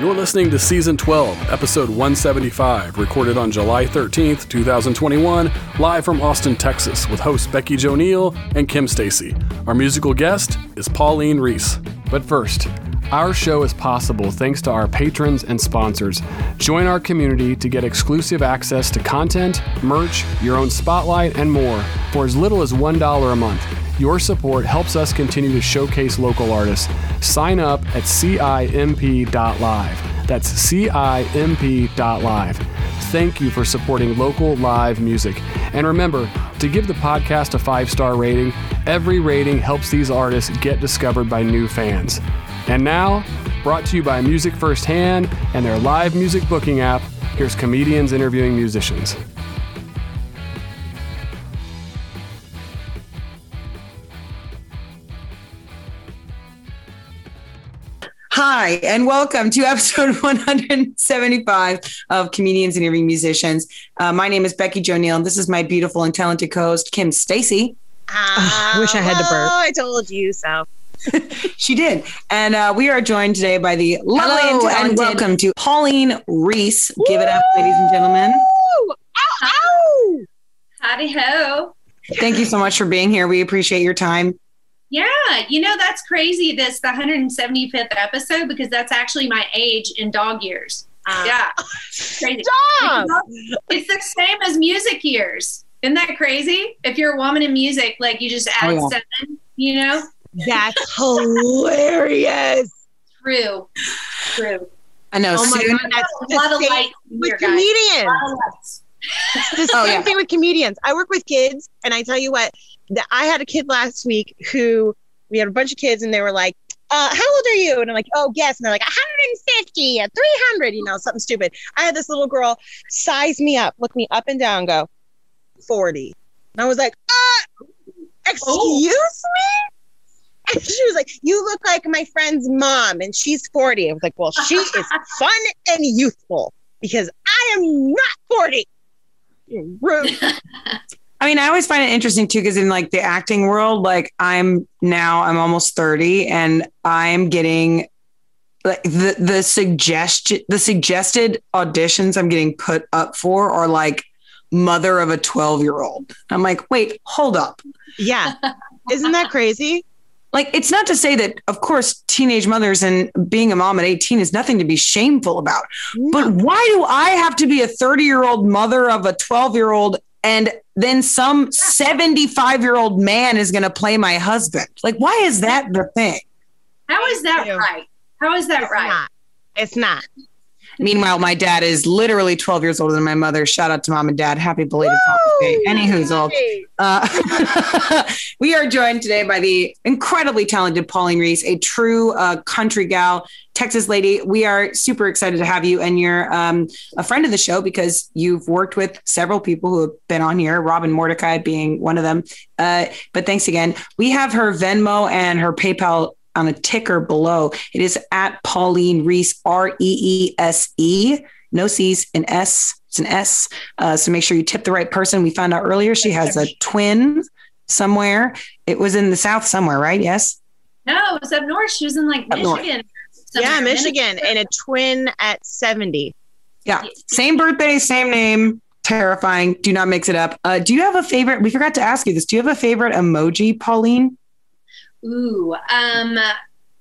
You're listening to Season 12, Episode 175, recorded on July 13th, 2021, live from Austin, Texas, with hosts Becky Jo Neal and Kim Stacy. Our musical guest is Pauline Reese. But first, our show is possible thanks to our patrons and sponsors. Join our community to get exclusive access to content, merch, your own spotlight, and more for as little as $1 a month. Your support helps us continue to showcase local artists. Sign up at CIMP.live. That's CIMP.live. Thank you for supporting local live music. And remember to give the podcast a five star rating. Every rating helps these artists get discovered by new fans. And now, brought to you by Music Firsthand and their live music booking app, here's comedians interviewing musicians. Hi, and welcome to episode 175 of Comedians Interviewing Musicians. Uh, my name is Becky Jo Neal, and this is my beautiful and talented co-host, Kim Stacy. I wish I had to burp. Oh, I told you so. she did. And uh, we are joined today by the lovely and, Hello, talented and welcome to Pauline Reese. Give it up, ladies and gentlemen. Ow, ow. Howdy ho. Thank you so much for being here. We appreciate your time. Yeah, you know that's crazy. This the 175th episode because that's actually my age in dog years. yeah, crazy. Stop! It's the same as music years. Isn't that crazy? If you're a woman in music, like you just add Oh, yeah. seven. You know, That's hilarious. true, true. I know. Oh my soon- god, that's A lot of same light with here, comedians. lot of the Oh, same yeah. thing with comedians. I work with kids, and I tell you what, that I had a kid last week who we had a bunch of kids, and they were like, uh, "How old are you?" And I'm like, "Oh, guess." And they're like, "150, 300," you know, something stupid. I had this little girl size me up, look me up and down, go 40, and I was like, "Uh, excuse me." And she was like, "You look like my friend's mom, and she's 40." I was like, "Well, she is fun and youthful because I am not 40." You're rude. I mean, I always find it interesting too, because in like the acting world, like I'm now, I'm almost 30 and I'm getting like the, the suggestion, the suggested auditions I'm getting put up for are like mother of a 12 year old. I'm like, wait, hold up. Yeah. Isn't that crazy? Like, it's not to say that, of course, teenage mothers and being a mom at 18 is nothing to be shameful about. But why do I have to be a 30 year old mother of a 12 year old and then some 75 year old man is going to play my husband? Like, why is that the thing? How is that right? How is that it's right? not. It's not. Meanwhile, my dad is literally 12 years older than my mother. Shout out to mom and dad. Happy belated Father's Day. Any whoozle. Uh, we are joined today by the incredibly talented Pauline Reese, a true uh, country gal, Texas lady. We are super excited to have you, and you're um, a friend of the show because you've worked with several people who have been on here, Robin Mordecai being one of them. Uh, but thanks again. We have her Venmo and her PayPal on a ticker below. It is at Pauline Reese, R E E S E, no C's, an S. It's an S. Uh, so make sure you tip the right person. We found out earlier she has a twin somewhere. It was in the South somewhere, right? Yes. No, it was up north. She was in like Up north. Michigan. Yeah. Michigan and a twin at 70. Yeah. Same birthday, same name. Terrifying. Do not mix it up. Uh, do you have a favorite? We forgot to ask you this. Do you have a favorite emoji, Pauline? Ooh, um,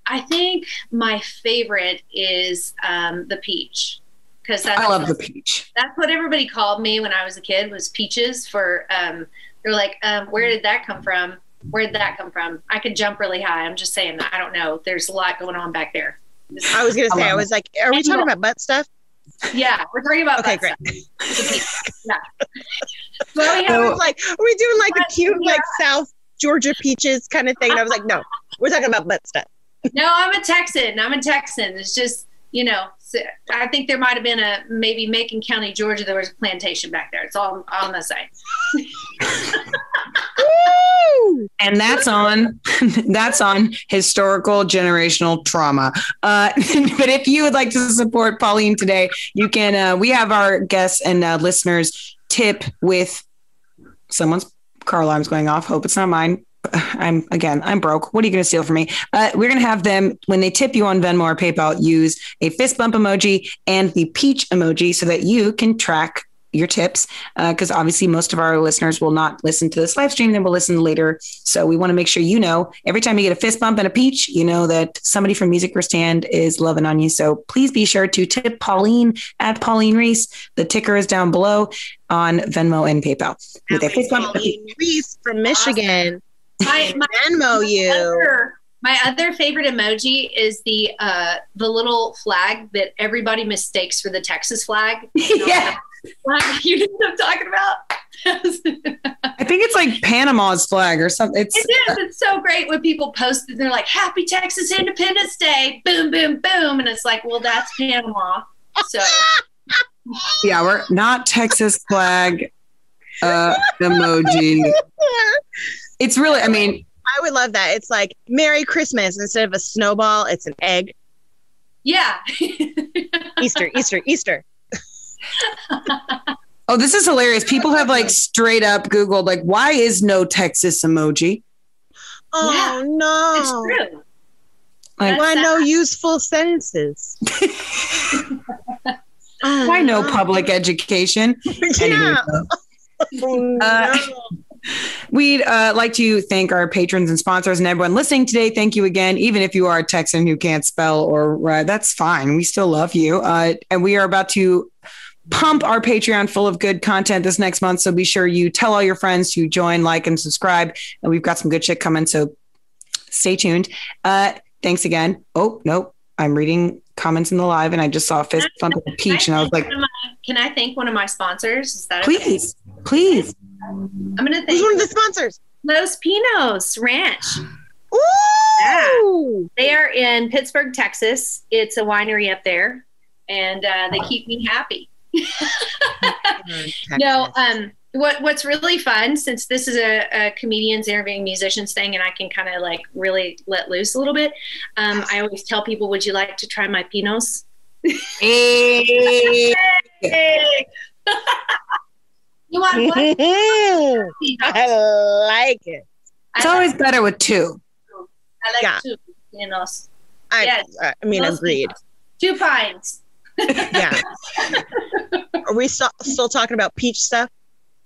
I think my favorite is um, the peach because that's I love the peach. that's what everybody called me when I was a kid was peaches. For um, they're like, um, where did that come from? Where did that come from? I could jump really high. I'm just saying. I don't know. There's a lot going on back there. I was going to say, I love was like, are we talking about butt stuff? Yeah, we're talking about Okay, great. stuff. The peach. Yeah. Well, we I was like, are we doing like a But, cute, yeah. like South Georgia peaches kind of thing? And I was like, no, we're talking about butt stuff. No, I'm a Texan. I'm a Texan. It's just, you know, I think there might have been a maybe Macon County, Georgia. There was a plantation back there. It's all, all I'm gonna say. And that's on that's on historical generational trauma uh, but if you would like to support pauline today you can uh, we have our guests and uh, listeners tip with someone's car alarm's going off hope it's not mine I'm again, I'm broke. What are you going to steal from me? Uh, we're going to have them when they tip you on Venmo or PayPal, use a fist bump emoji and the peach emoji so that you can track your tips because uh, obviously most of our listeners will not listen to this live stream they will listen later. So we want to make sure you know every time you get a fist bump and a peach you know that somebody from music first hand is loving on you. So please be sure to tip pauline at pauline reese. The ticker is down below on venmo and paypal. With a fist bump pauline reese from michigan. My, my Venmo you. Other, my other favorite emoji is the uh, the little flag that everybody mistakes for the Texas flag. yeah. You know what I'm talking about? I think it's like Panama's flag or something. It's, it is. It's so great when people post it. They're like, "Happy Texas Independence Day!" Boom, boom, boom, and it's like, well, that's Panama. So, yeah, we're not Texas flag uh, emoji. It's really, I mean, I would love that. It's like Merry Christmas instead of a snowball, it's an egg. Yeah. Easter, Easter, Easter. oh, this is hilarious. People have like straight up Googled, like, why is no Texas emoji? Oh, yeah, no. It's true. Like, why no useful sentences? oh, why no public education? yeah. oh, uh, We'd uh, like to thank our patrons and sponsors and everyone listening today. Thank you again. Even if you are a Texan who can't spell or uh, that's fine. We still love you. Uh, and we are about to pump our Patreon full of good content this next month. So be sure you tell all your friends to join, like, and subscribe. And we've got some good shit coming. So stay tuned. Uh, thanks again. Oh, nope. I'm reading comments in the live and I just saw a fist bump of peach and I was like, my, Can I thank one of my sponsors? Is that please, okay? please. I'm going to thank Who's one of the sponsors? Los Pinos Ranch. Ooh! Yeah. They are in Pittsburg, Texas. It's a winery up there, and uh, they keep me happy. no, um, what what's really fun since this is a, a comedians interviewing musicians thing, and I can kind of like really let loose a little bit. Um, I always tell people, "Would you like to try my Pinos?" Hey. You want what? I like it. It's I always like better with two. I like yeah. two. You know. I, yes. I mean, Most agreed. Two pints. Yeah. Are we still, still talking about peach stuff?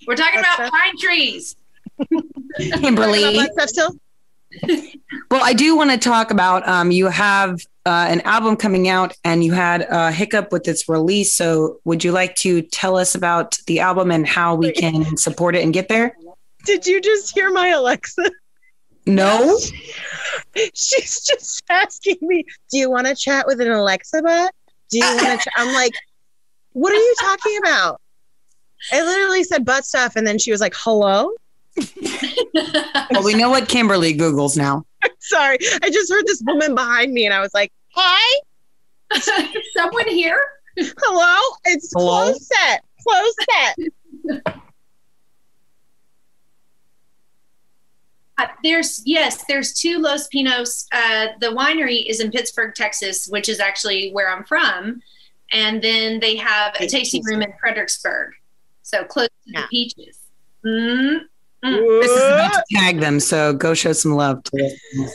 We're talking about stuff? pine trees. Kimberly. stuff still? well, I do want to talk about um, you have uh, an album coming out and you had a hiccup with its release. So, would you like to tell us about the album and how we can support it and get there? Did you just hear my Alexa? No. She's just asking me, "Do you want to chat with an Alexa bot? Do you want to?" I'm like, "What are you talking about?" I literally said butt stuff, and then she was like, "Hello." well, we know what Kimberly Googles now. Sorry. I just heard this woman behind me and I was like, hi. Someone here? Hello? It's Hello? close set. Close set. Uh, there's yes, there's two Los Pinos. Uh, the winery is in Pittsburg, Texas, which is actually where I'm from, and then they have a tasting room in Fredericksburg, so close to yeah. the peaches. Mm-hmm. Mm. This is about to tag them, so go show some love to them.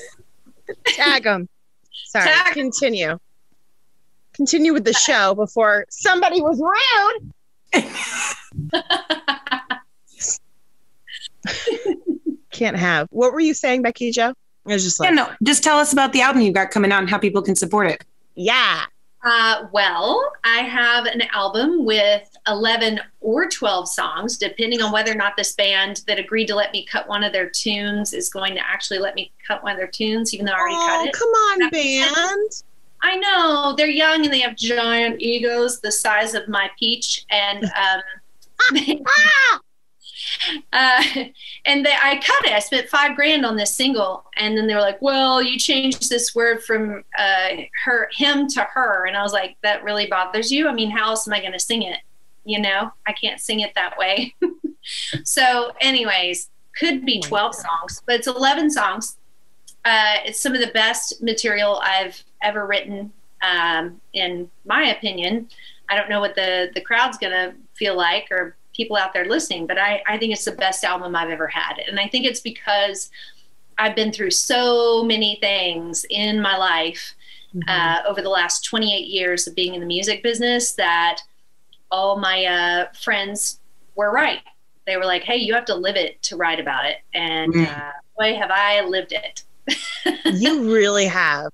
Tag them. Sorry. Tag. Continue. Continue with the show before somebody was rude. Can't have. What were you saying, Becky Jo? I was just like, yeah, no, just tell us about the album you've got coming out and how people can support it. Yeah. Uh, well, I have an album with 11 or 12 songs, depending on whether or not this band that agreed to let me cut one of their tunes is going to actually let me cut one of their tunes, even though I already oh, cut it. Come on, band. I know they're young and they have giant egos the size of my peach, and um! Uh, and they, I cut it. I spent five grand on this single, and then they were like, "Well, you changed this word from uh, her, him to her," and I was like, "That really bothers you? I mean, how else am I going to sing it? You know, I can't sing it that way." so, anyways, could be twelve songs, but it's eleven songs. Uh, it's some of the best material I've ever written, um, in my opinion. I don't know what the the crowd's going to feel like or people out there listening, but I, I think it's the best album I've ever had. And I think it's because I've been through so many things in my life Mm-hmm. uh, over the last 28 years of being in the music business that all my uh, friends were right. They were like, "Hey, you have to live it to write about it," and Mm. uh, boy, have I lived it. you really have.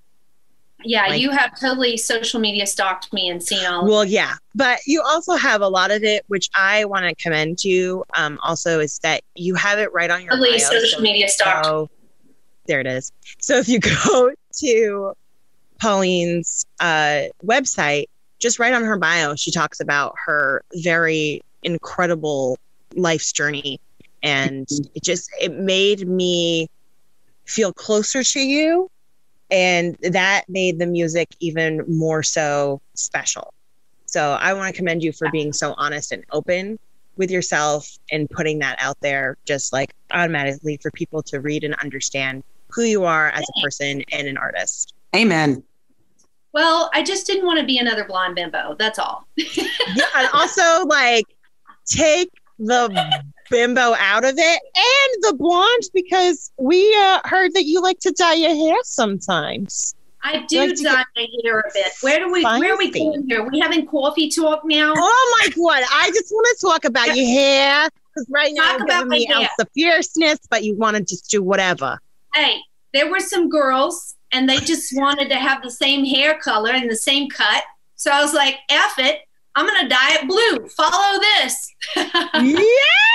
Yeah, Like- you have totally social media stalked me and seen all. Well, yeah, but you also have a lot of it, which I want to commend you. Um, also, is that you have it right on your totally bio, social so media stalked. go- there it is. So if you go to Pauline's uh, website, just right on her bio, she talks about her very incredible life's journey, and it just it made me feel closer to you, and that made the music even more so special. So I want to commend you for being so honest and open with yourself and putting that out there just like automatically for people to read and understand who you are as a person and an artist. Amen. Well, I just didn't want to be another blonde bimbo. That's all. Yeah, and also like take the bimbo out of it and the blonde because we uh, heard that you like to dye your hair sometimes. I do Like dye my hair a bit. Where do we? Where are we going here? We having coffee talk now? Oh my god! I just want to talk about your hair because right now Talk you're about giving me else the fierceness, but you want to just do whatever. Hey, there were some girls, and they just wanted to have the same hair color and the same cut. So I was like, "F it, I'm gonna dye it blue. Follow this."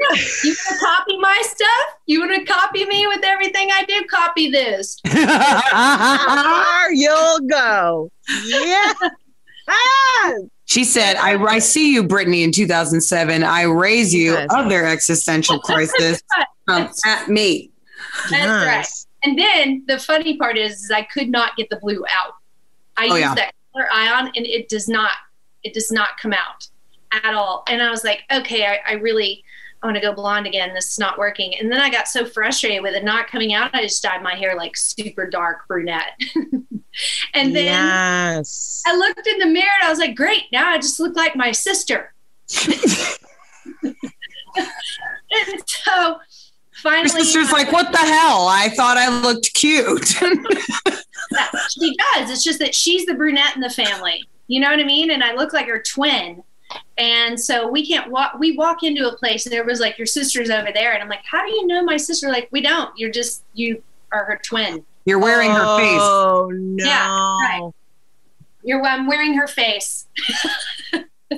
yes. You want to copy my stuff? You want to copy me with everything I do? Copy this. Far you'll go. Yeah. Ah! she said, I, I see you, Brittany, in 2007. I raise you Yes. of their existential crisis um, at me. That's right. And then the funny part is, is I could not get the blue out. I Oh, used yeah. that color ion and it does not it does not come out at all. And I was like, okay, I, I really I want to go blonde again. This is not working. And then I got so frustrated with it not coming out. I just dyed my hair like super dark brunette. and then yes. I looked in the mirror and I was like, great, now I just look like my sister. and so Your finally sister's like, what the hell? I thought I looked cute. She does. It's just that she's the brunette in the family. You know what I mean? And I look like her twin. And so we can't walk. We walk into a place and there was like your sister's over there, and I'm like, how do you know my sister? Like we don't. You're just you are her twin. You're wearing her face. Oh no. Yeah, right. You're I'm wearing her face.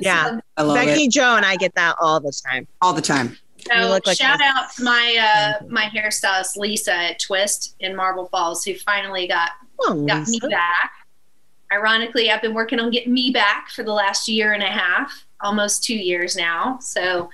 Yeah. So, I love Becky it Jo and I get that all the time. all the time. so You look like shout a- out to my uh, my hairstylist Lisa at Twist in Marble Falls, who finally got Oh, got me back. Ironically, I've been working on getting me back for the last year and a half, almost two years now. So,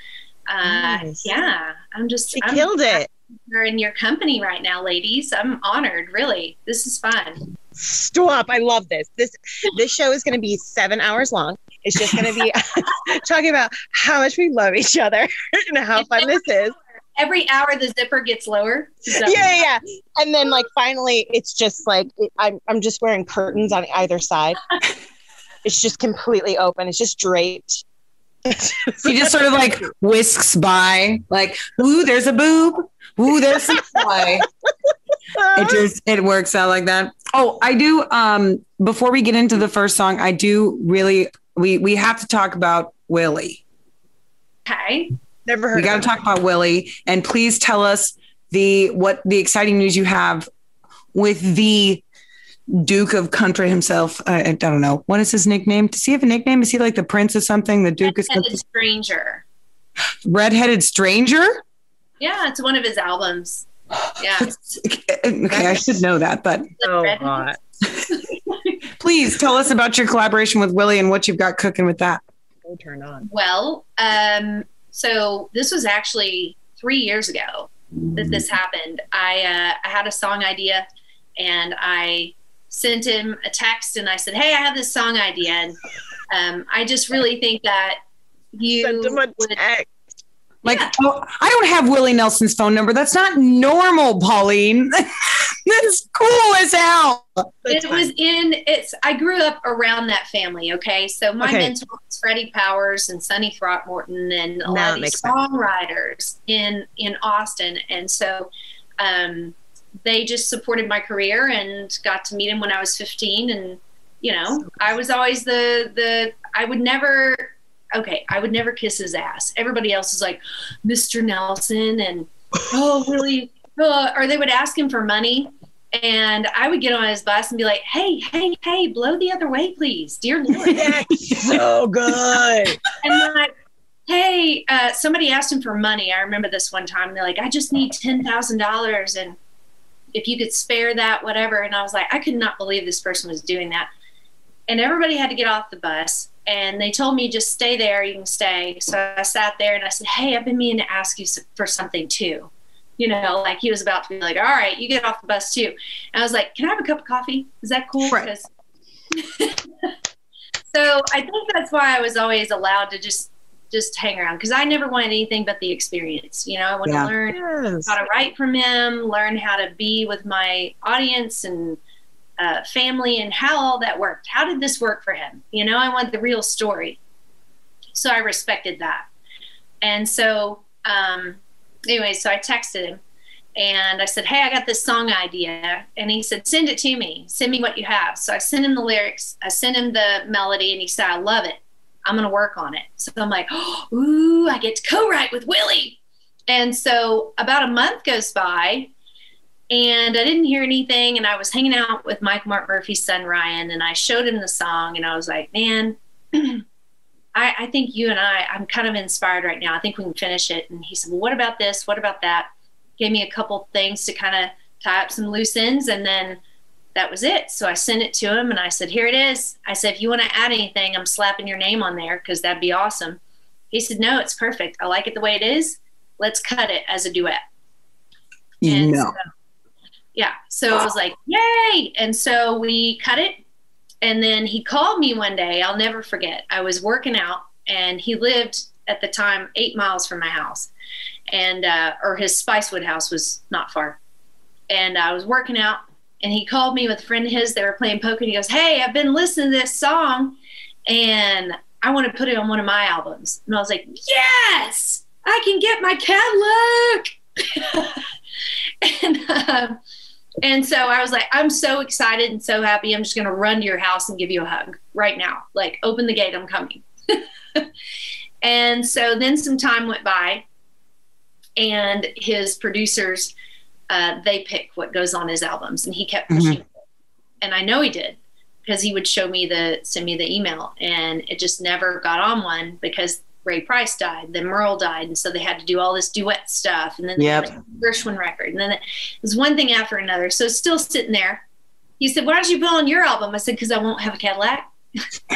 uh, Nice. yeah, I'm just She I'm killed it. You're in your company right now, ladies. I'm honored. Really, this is fun. Stop. I love this. This this show is going to be seven hours long. It's just going to be talking about how much we love each other and how fun this is. Every hour, the zipper gets lower. Is that- Yeah, yeah. And then like finally, it's just like I'm I'm just wearing curtains on either side. It's just completely open. It's just draped. He just sort of like whisks by, like, ooh, there's a boob. Ooh, there's some play. It just it works out like that. Oh, I do. Um, before we get into the first song, I do really we we have to talk about Willie. Okay. Never heard. We got to talk about Willie, and please tell us the what the exciting news you have with the Duke of Country himself. I, I don't know what is his nickname. Does he have a nickname? Is he like the Prince of something? The Duke is Redheaded Stranger. redheaded stranger. Yeah, it's one of his albums. Yeah. Okay, I should know that, but Oh, Redheaded please tell us about your collaboration with Willie and what you've got cooking with that. Go turn on. Well, um, so this was actually three years ago that this happened. I uh, I had a song idea, and I sent him a text, and I said, "Hey, I have this song idea, and um, I just really think that you Send him a would." Text. Like, Yeah. oh, I don't have Willie Nelson's phone number. That's not normal, Pauline. That's cool as hell. It was in it's i grew up around that family okay so my Okay. mentor was freddy powers and sonny throckmorton and a Now lot of these makes sense. songwriters in in austin and so um, they just supported my career and got to meet him when I was 15. And, you know, I was always the, the, I would never, okay, I would never kiss his ass. Everybody else is like, Mr. Nelson and, oh, really? Uh, or they would ask him for money. And I would get on his bus and be like, hey, hey, hey, blow the other way, please. Dear Lord. So good. and like, hey, uh, somebody asked him for money. I remember this one time. They're like, I just need ten thousand dollars, and if you could spare that, whatever. And I was like, I could not believe this person was doing that. And everybody had to get off the bus, and they told me just stay there. You can stay. So I sat there and I said, Hey, I've been meaning to ask you for something too. You know, like he was about to be like, All right, you get off the bus too. And I was like, Can I have a cup of coffee? Is that cool? Right. so I think that's why I was always allowed to just just hang around because I never wanted anything but the experience. You know, I want Yeah. to learn Yes. how to write from him, learn how to be with my audience and uh, family, and how all that worked. How did this work for him? You know, I want the real story. So I respected that. And so, um, anyway, so I texted him and I said, Hey, I got this song idea. And he said, Send it to me. Send me what you have. So I sent him the lyrics, I sent him the melody, and he said, I love it. I'm going to work on it. So I'm like, oh, Ooh, I get to co write with Willie. And so about a month goes by and I didn't hear anything. And I was hanging out with Mike Mark Murphey's son, Ryan, and I showed him the song and I was like, man, I, I think you and I, I'm kind of inspired right now. I think we can finish it. And he said, well, what about this? What about that? Gave me a couple things to kind of tie up some loose ends. And then that was it. So I sent it to him and I said, here it is. I said, if you want to add anything, I'm slapping your name on there because that'd be awesome. He said, no, it's perfect. I like it the way it is. Let's cut it as a duet. And no. so- yeah. So I was like, yay. And so we cut it. And then he called me one day. I'll never forget. I was working out and he lived at the time eight miles from my house. And, uh, or his Spicewood house was not far. And I was working out and he called me with a friend of his. They were playing poker. And he goes, Hey, I've been listening to this song and I want to put it on one of my albums. And I was like, Yes, I can get my Cadillac. and, um, and so I was like, I'm so excited and so happy. I'm just going to run to your house and give you a hug right now. Like, open the gate, I'm coming. and so then some time went by, and his producers, uh, they pick what goes on his albums, and he kept pushing. it. And I know he did because he would show me the, send me the email, and it just never got on one because Ray Price died, then Merle died, and so they had to do all this duet stuff, and then they Yep. had a Gershwin record, and then it was one thing after another. So it's still sitting there. He said, "Why don't you put on your album?" I said, "Because I won't have a Cadillac.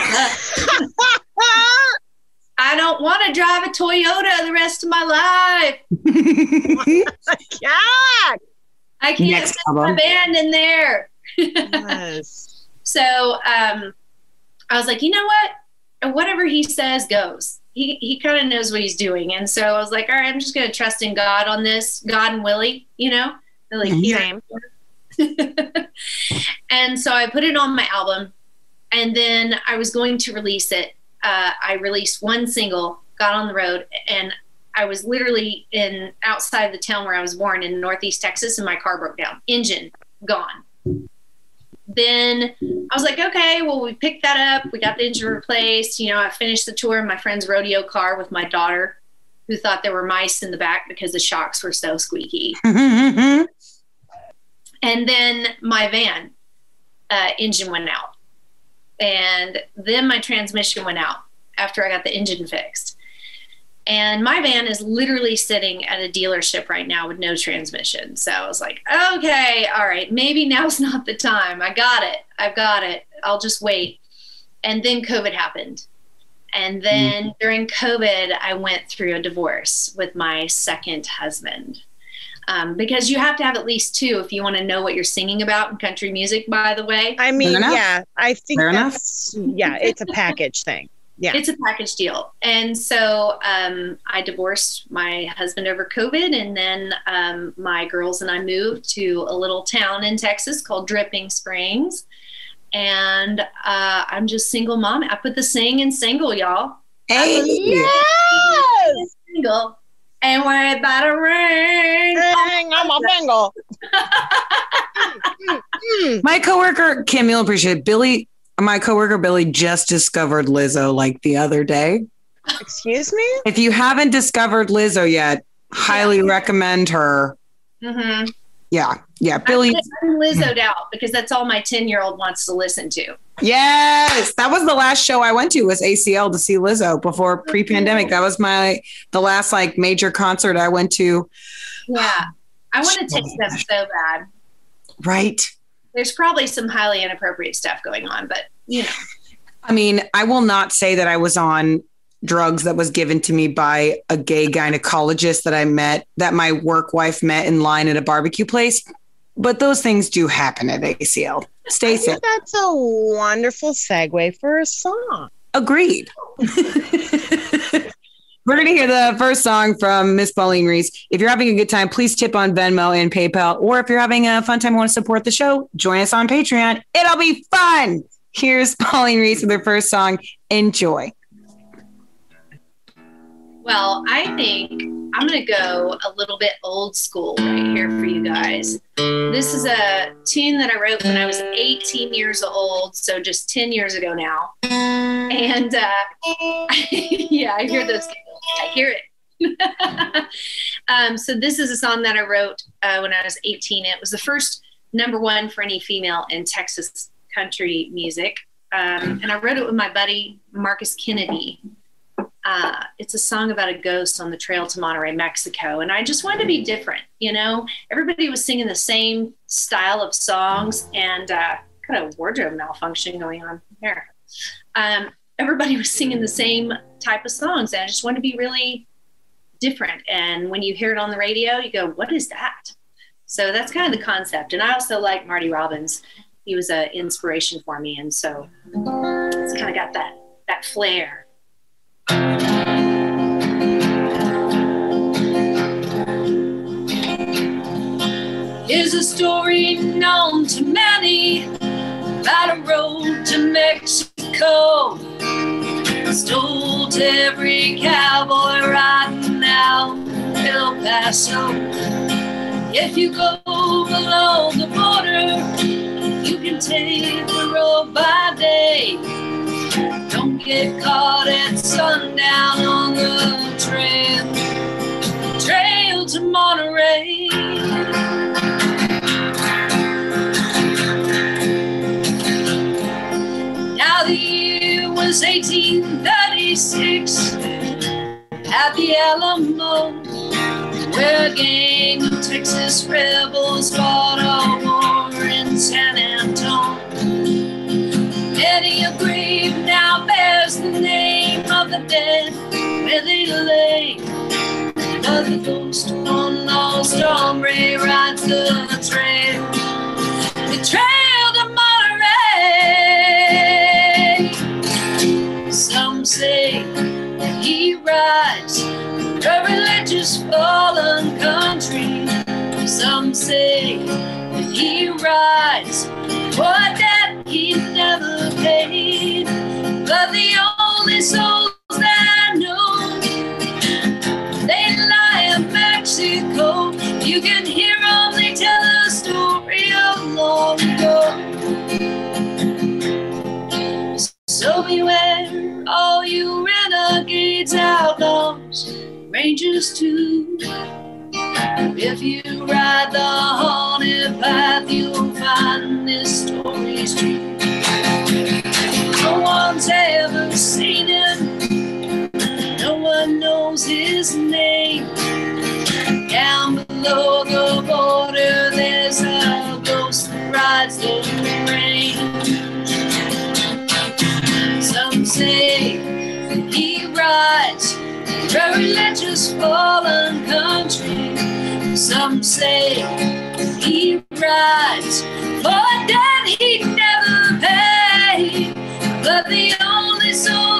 I don't want to drive a Toyota the rest of my life. yeah. I can't Next fit my album. band in there." Yes. So um, I was like, you know what? Whatever he says goes. He he kind of knows what he's doing, and so I was like, all right, I'm just going to trust in God on this, God and Willie, you know. They're like, here. And so I put it on my album, and then I was going to release it. Uh, I released one single, got on the road, and I was literally in outside the town where I was born in Northeast Texas, and my car broke down, engine gone. Then I was like, okay, well, we picked that up. We got the engine replaced. You know, I finished the tour in my friend's rodeo car with my daughter, who thought there were mice in the back because the shocks were so squeaky and then my van uh, engine went out and then my transmission went out after i got the engine fixed and my van is literally sitting at a dealership right now with no transmission. So i was like okay all right maybe now's not the time. I got it. I've got it. I'll just wait. And then covid happened. And then during covid i went through a divorce with my second husband. Um, because you have to have at least two if you want to know what you're singing about in country music. By the way, I mean, yeah, I think Fair enough. that's yeah, it's a package thing. Yeah. it's a package deal. And so um, I divorced my husband over COVID, and then um, my girls and I moved to a little town in Texas called Dripping Springs. And uh, I'm just single mom. I put the sing in single, y'all. Hey. Yes. Single. Ain't worried about a ring. Hang on my finger. Mm, mm. My coworker Kim, you'll appreciate it. Billy. My coworker Billy just discovered Lizzo like the other day. Excuse me? If you haven't discovered Lizzo yet, highly recommend her. Mm-hmm. Yeah, yeah, Billy. I'm Lizzoed out because that's all my 10 year old wants to listen to. Yes, that was the last show I went to was ACL to see Lizzo before pre-pandemic. That was my the last like major concert I went to. Yeah. I want to take them so bad. Right. There's probably some highly inappropriate stuff going on, but you know. I mean, I will not say that I was on drugs that was given to me by a gay gynecologist that I met, that my work wife met in line at a barbecue place. But those things do happen at ACL. Stay I safe. that's a wonderful segue for a song. Agreed. We're going to hear the first song from Miss Pauline Reese. If you're having a good time, please tip on Venmo and PayPal. Or if you're having a fun time and want to support the show, join us on Patreon. It'll be fun. Here's Pauline Reese with her first song, Enjoy. Well, I think I'm going to go a little bit old school right here for you guys. This is a tune that I wrote when I was 18 years old, so just 10 years ago now. And uh, yeah, I hear those. I hear it. um, so this is a song that I wrote uh, when I was 18. It was the first number one for any female in Texas country music, um, and I wrote it with my buddy Marcus Kennedy uh, it's a song about a ghost on the trail to Monterey, Mexico. And I just wanted to be different, you know? Everybody was singing the same style of songs and uh, kind of wardrobe malfunction going on there. Um, everybody was singing the same type of songs. And I just want to be really different. And when you hear it on the radio, you go, what is that? So that's kind of the concept. And I also like Marty Robbins. He was an inspiration for me. And so it's kind of got that, that flair. Here's a story known to many about a road to Mexico. It's told to every cowboy riding out El Paso. If you go below the border, you can take the road by day. Don't get caught at sundown on the trail, trail to Monterey. Was 1836 at the Alamo, where a gang of Texas rebels fought a war in San Antonio. Many a grave now bears the name of the dead where they lay. The ghost on Lost Hombre rides the trail, the trail fallen country. Some say that he rides a debt he never paid. But the only souls outlaws, rangers too. If you ride the haunted path, you'll find this story's true. No one's ever seen him, no one knows his name. Down below the border, there's a ghost that rides the range. Some say that he rides religious fallen country. Some say he rides for a debt he never paid. But the only souls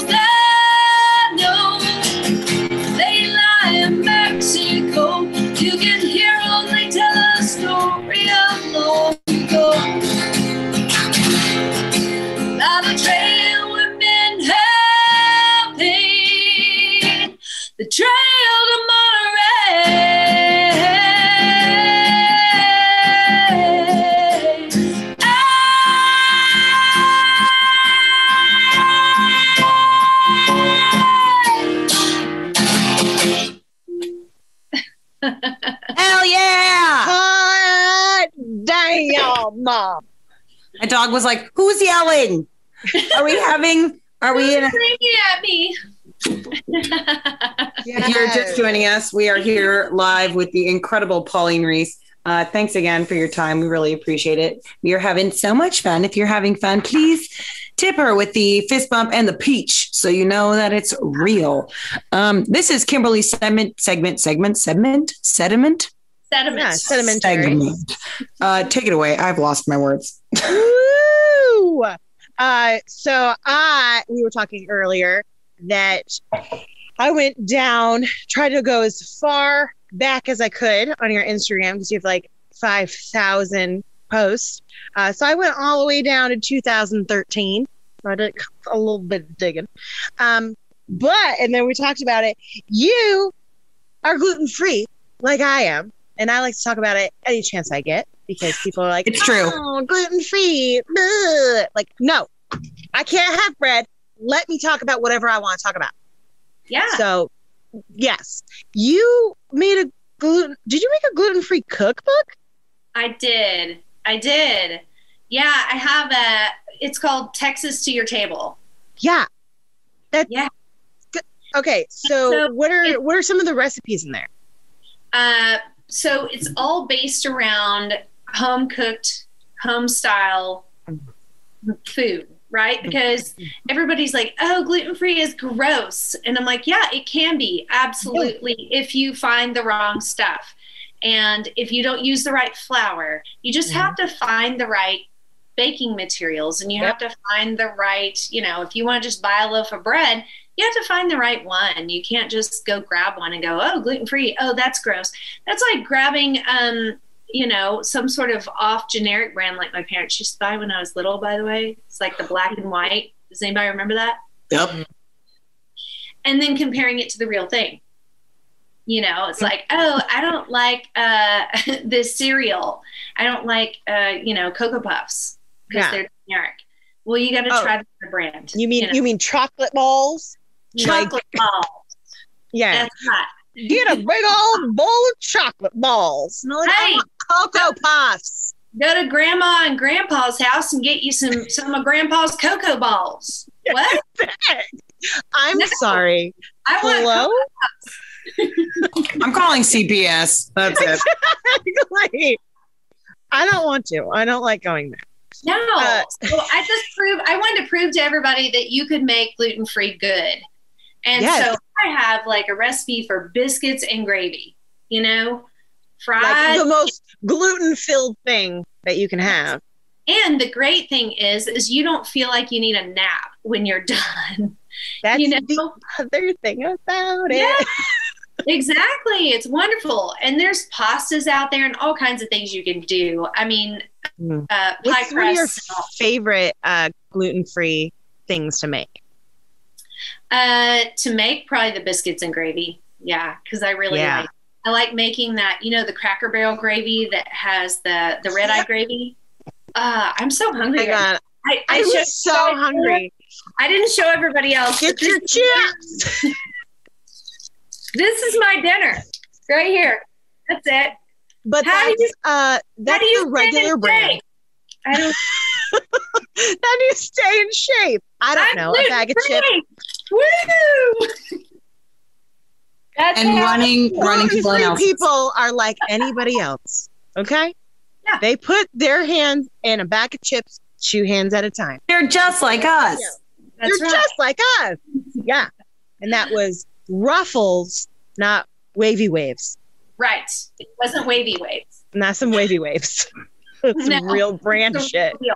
Damn, mom. My dog was like, "Who's yelling? Are we having? Are we in?" A- Screaming at me. If you're just joining us, we are here live with the incredible Pauline Reese. Uh, thanks again for your time. We really appreciate it. We are having so much fun. If you're having fun, please tip her with the fist bump and the peach so you know that it's real. Um, this is Kimberly segment, segment, segment, segment, sediment, Sediment. Yeah, sedimentary. segment. Uh, take it away. I've lost my words. Woo! Uh, so I we were talking earlier that I went down, tried to go as far back as I could on your Instagram because you have like five thousand posts. Uh, so I went all the way down to 2013. I did a little bit of digging. Um, but and then we talked about it. You are gluten free, like I am, and I like to talk about it any chance I get because people are like, It's true. oh, gluten free. Like, no, I can't have bread. Let me talk about whatever I want to talk about. Yeah. So, yes, you made a gluten. Did you make a gluten free cookbook? I did. I did. Yeah, I have a. It's called Texas to Your Table. Yeah. That. Yeah. Okay, so, So what are what are some of the recipes in there? Uh, so it's all based around home cooked, home style food, right? Mm-hmm. Because everybody's like, oh, gluten free is gross. And I'm like, yeah, it can be. Absolutely. If you find the wrong stuff and if you don't use the right flour, you just have mm-hmm. to find the right baking materials and you have to find the right, you know, if you want to just buy a loaf of bread, you have to find the right one. You can't just go grab one and go, oh, gluten free. Oh, that's gross. That's like grabbing, um, you know, some sort of off generic brand like my parents used to buy when I was little, by the way. It's like the black and white. Does anybody remember that? Yep. And then comparing it to the real thing. You know, it's like, oh, I don't like uh, this cereal. I don't like, uh, you know, Cocoa Puffs because Yeah. they're generic. Well, you got to Oh. try the brand. You mean know. you mean chocolate balls? Like- chocolate ball? Yeah. That's hot. Get a big old bowl of chocolate balls. And I'm like, Hey. Cocoa Puffs. Go to Grandma and Grandpa's house and get you some some of Grandpa's cocoa balls. What? I'm No. sorry. I want Hello? I'm calling CPS. That's it. Like, I don't want to. I don't like going there. No. Uh, so I just prove I wanted to prove to everybody that you could make gluten free good. And Yes. so I have like a recipe for biscuits and gravy, you know, fried. Like the most gluten filled thing that you can have. and the great thing is is you don't feel like you need a nap when you're done. That's you know? the other thing about it. Yeah. exactly. It's wonderful. And there's pastas out there and all kinds of things you can do. I mean, Mm. uh, pie What's your crust. all. favorite uh, gluten free things to make? Uh, to make probably the biscuits and gravy. Yeah, because I really Yeah. like. I like making that. You know, the Cracker Barrel gravy that has the the red eye gravy. Uh, I'm so Oh hungry. I, I I'm showed- so hungry. I didn't show everybody else. Get your this, chips. this is my dinner right here. That's it. But How do that's, you- uh, that's do you the regular brand. I don't. How do you stay in shape? I don't I'm know. A bag of chips. Gluten-free. Woo! That's And how- running, running people in people are like anybody else. Okay? Yeah. They put their hands in a bag of chips two hands at a time. They're just like us. That's They're right. just like us. Yeah. And that was ruffles, not wavy waves. right. It wasn't wavy waves. Not some wavy waves. It's No. real brand The shit. real.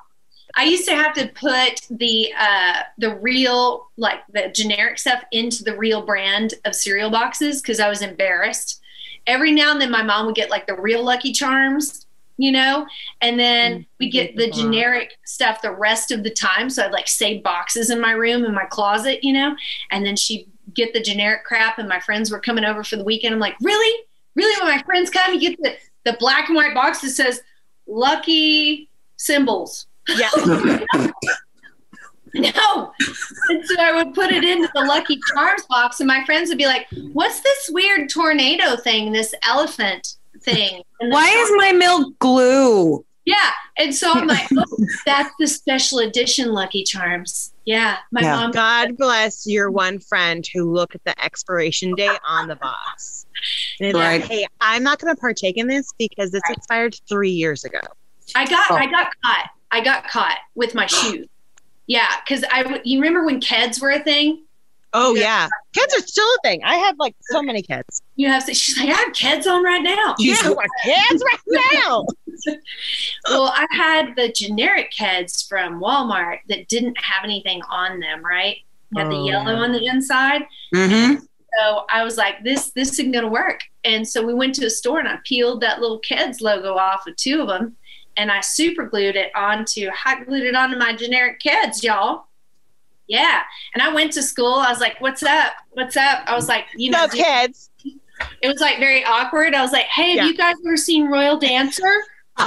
I used to have to put the uh, the real like the generic stuff into the real brand of cereal boxes because I was embarrassed. Every now and then, my mom would get like the real Lucky Charms, you know, and then we get the generic stuff the rest of the time. So I'd like save boxes in my room in my closet, you know, and then she'd get the generic crap. And my friends were coming over for the weekend. I'm like, really, really? When my friends come, you get the the black and white box that says Lucky Symbols. Yeah. No. And so I would put it into the Lucky Charms box, and my friends would be like, What's this weird tornado thing, this elephant thing? And the Why is my milk glue? Yeah. And so I'm like, oh, that's the special edition Lucky Charms. Yeah. My Yeah. mom. God bless your one friend who looked at the expiration date on the box. And Right. like, hey, I'm not going to partake in this because this Right. expired three years ago. I got Oh. I got caught. I got caught with my shoes. Yeah, because I you remember when Keds were a thing? Oh, Yeah. yeah. Kids are still a thing. I have like so many kids. You have she's like, I have Keds on right now. Yeah, my kids right now. well, I had the generic Keds from Walmart that didn't have anything on them, right? Had the Oh, yellow on the inside. Mm-hmm. So I was like, this this isn't gonna work. And so we went to a store and I peeled that little Keds logo off of two of them, and I super glued it onto hot glued it onto my generic Keds, y'all. Yeah, and I went to school. I was like, "What's up? What's up?" I was like, "You know, No kids. it was like very awkward." I was like, "Hey, have Yeah. you guys ever seen Royal Dancer?"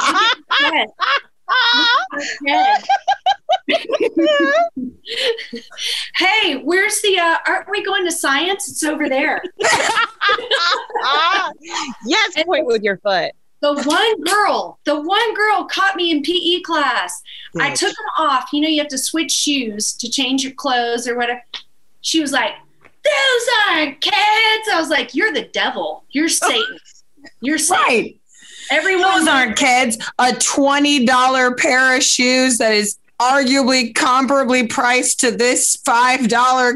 hey, where's the? Uh, aren't we going to science? It's over there. yes, point with your foot. The one girl, the one girl caught me in PE class. I took them off. You know, you have to switch shoes to change your clothes or whatever. She was like, "Those aren't Keds." I was like, "You're the devil. You're oh. Satan. You're Satan." Right. Everyone, Those aren't Keds. A $20 pair of shoes that is arguably comparably priced to this $5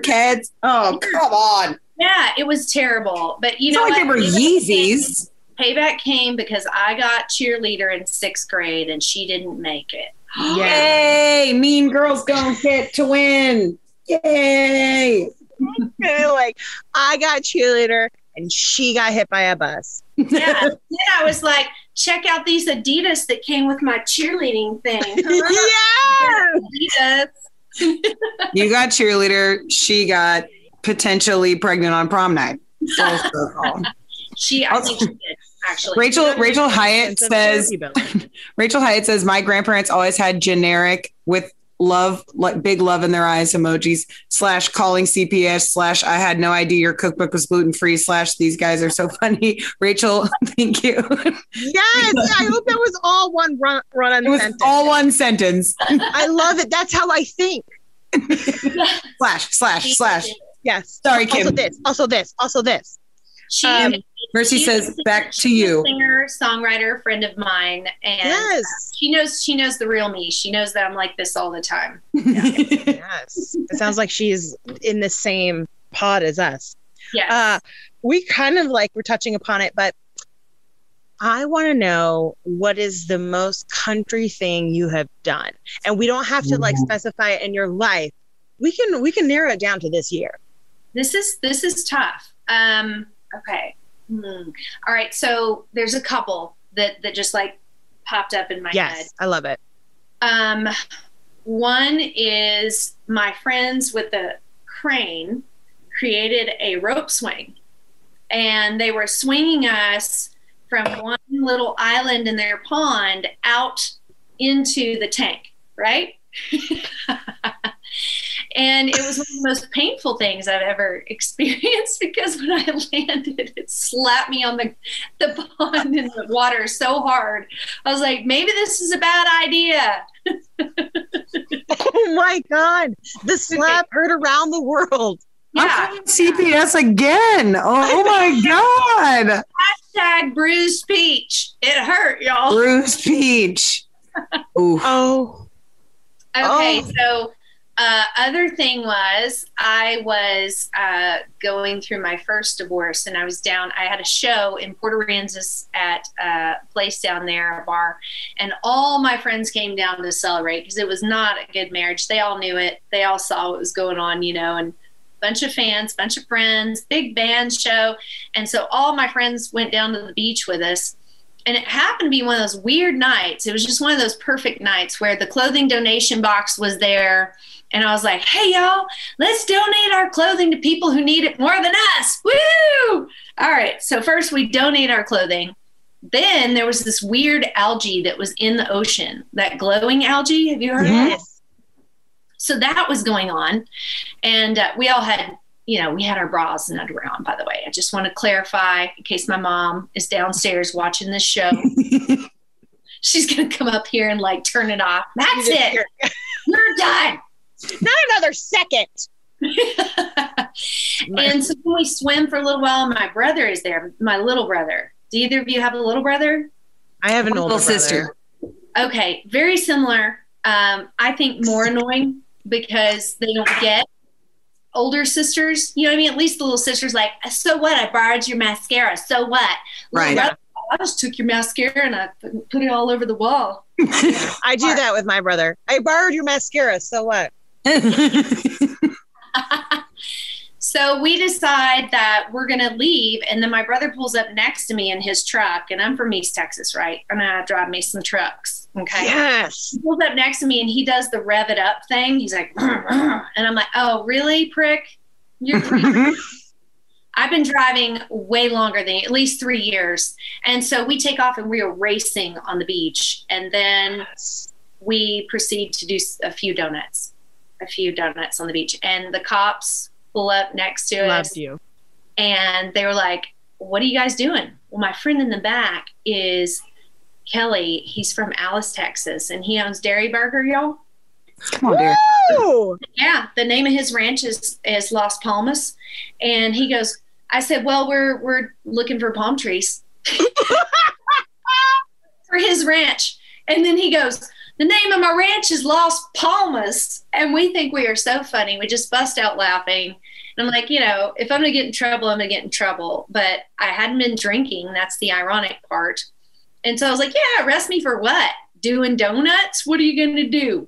Keds. Oh, come on. yeah, it was terrible. But you It's know, like they were Yeezys. Payback came because I got cheerleader in sixth grade and she didn't make it. Yeah. Yay! Mean girls gonna get to win. Yay! like, I got cheerleader and she got hit by a bus. Yeah. then I was like, check out these Adidas that came with my cheerleading thing. yeah. Adidas. You got cheerleader. She got potentially pregnant on prom night. Full circle. She, I think she did actually. Rachel Rachel Hyatt says. Rachel Hyatt says my grandparents always had generic with love like big love in their eyes emojis slash calling CPS slash I had no idea your cookbook was gluten free slash these guys are so funny. Rachel, thank you. Yes, I hope that was all one run run on It was sentence. all one sentence. I love it. That's how I think. slash slash slash. Yes. Sorry, Kim. Also this. Also this. Also this. She, Um, Mercy she's says a- back to you. Singer, songwriter, friend of mine, and Yes. she knows she knows the real me. She knows that I'm like this all the time. Yes. It sounds like she's in the same pod as us. Yes. Uh, we kind of like we're touching upon it, but I want to know what is the most country thing you have done, and we don't have to like specify it in your life. We can we can narrow it down to this year. this is this is tough. Um, okay. Hmm. All right. So there's a couple that that just like popped up in my yes, head. I love it. Um, one is my friends with the crane created a rope swing, and they were swinging us from one little island in their pond out into the tank, right? and it was one of the most painful things I've ever experienced because when I landed, it slapped me on the, the pond in the water so hard. I was like, maybe this is a bad idea. Oh my god, the slap heard around the world. I'm Yeah. calling CPS again. Oh, oh my god. Hashtag bruised peach. It hurt, y'all. Bruised Peach. Ooh. Oh, Okay, Oh. so uh, other thing was I was uh, going through my first divorce, and I was down. I had a show in Port Aransas at a place down there, a bar, and all my friends came down to celebrate because it was not a good marriage. They all knew it. They all saw what was going on, you know, and bunch of fans, bunch of friends, big band show, and so all my friends went down to the beach with us and it happened to be one of those weird nights. It was just one of those perfect nights where the clothing donation box was there. And I was like, hey, y'all, let's donate our clothing to people who need it more than us. Woo! All right. So, first we donate our clothing. Then there was this weird algae that was in the ocean, that glowing algae. Have you heard of it? So that was going on. And uh, we all had, you know, we had our bras and underwear on, by the way. I just want to clarify in case my mom is downstairs watching this show. she's gonna come up here and like turn it off. That's You it. hear- We're done. Not another second. and so when we swim for a little while, my brother is there, my little brother. Do either of you have a little brother? I have an Little older sister. Okay, very similar. Um, I think more annoying because they don't get older sisters. You know what I mean? At least the little sister's like, so what? I borrowed your mascara. So what? Right. brother, I just took your mascara and I put it all over the wall. I do that with my brother. I borrowed your mascara. So what? So we decide that we're going to leave. And then my brother pulls up next to me in his truck. And I'm from East Texas, right? And I drive me some trucks. Okay. Yes. He pulls up next to me and he does the rev it up thing. He's like, and I'm like, oh, really, prick? You're I've been driving way longer than at least three years. And so we take off and we are racing on the beach. And then we proceed to do a few donuts, a few donuts on the beach. And the cops pull up next to Love us you. and they were like, What are you guys doing? Well, my friend in the back is Kelly. He's from Alice, Texas, and he owns Dairy Burger, y'all. Come on, dear. Woo! Yeah, the name of his ranch is is Las Palmas, and he goes. I said, "Well, we're we're looking for palm trees for his ranch," and then he goes, "The name of my ranch is Las Palmas," and we think we are so funny. We just bust out laughing. And I'm like, you know, if I'm gonna get in trouble, I'm gonna get in trouble. But I hadn't been drinking. That's the ironic part. And so I was like, yeah, arrest me for what? Doing donuts? What are you gonna do?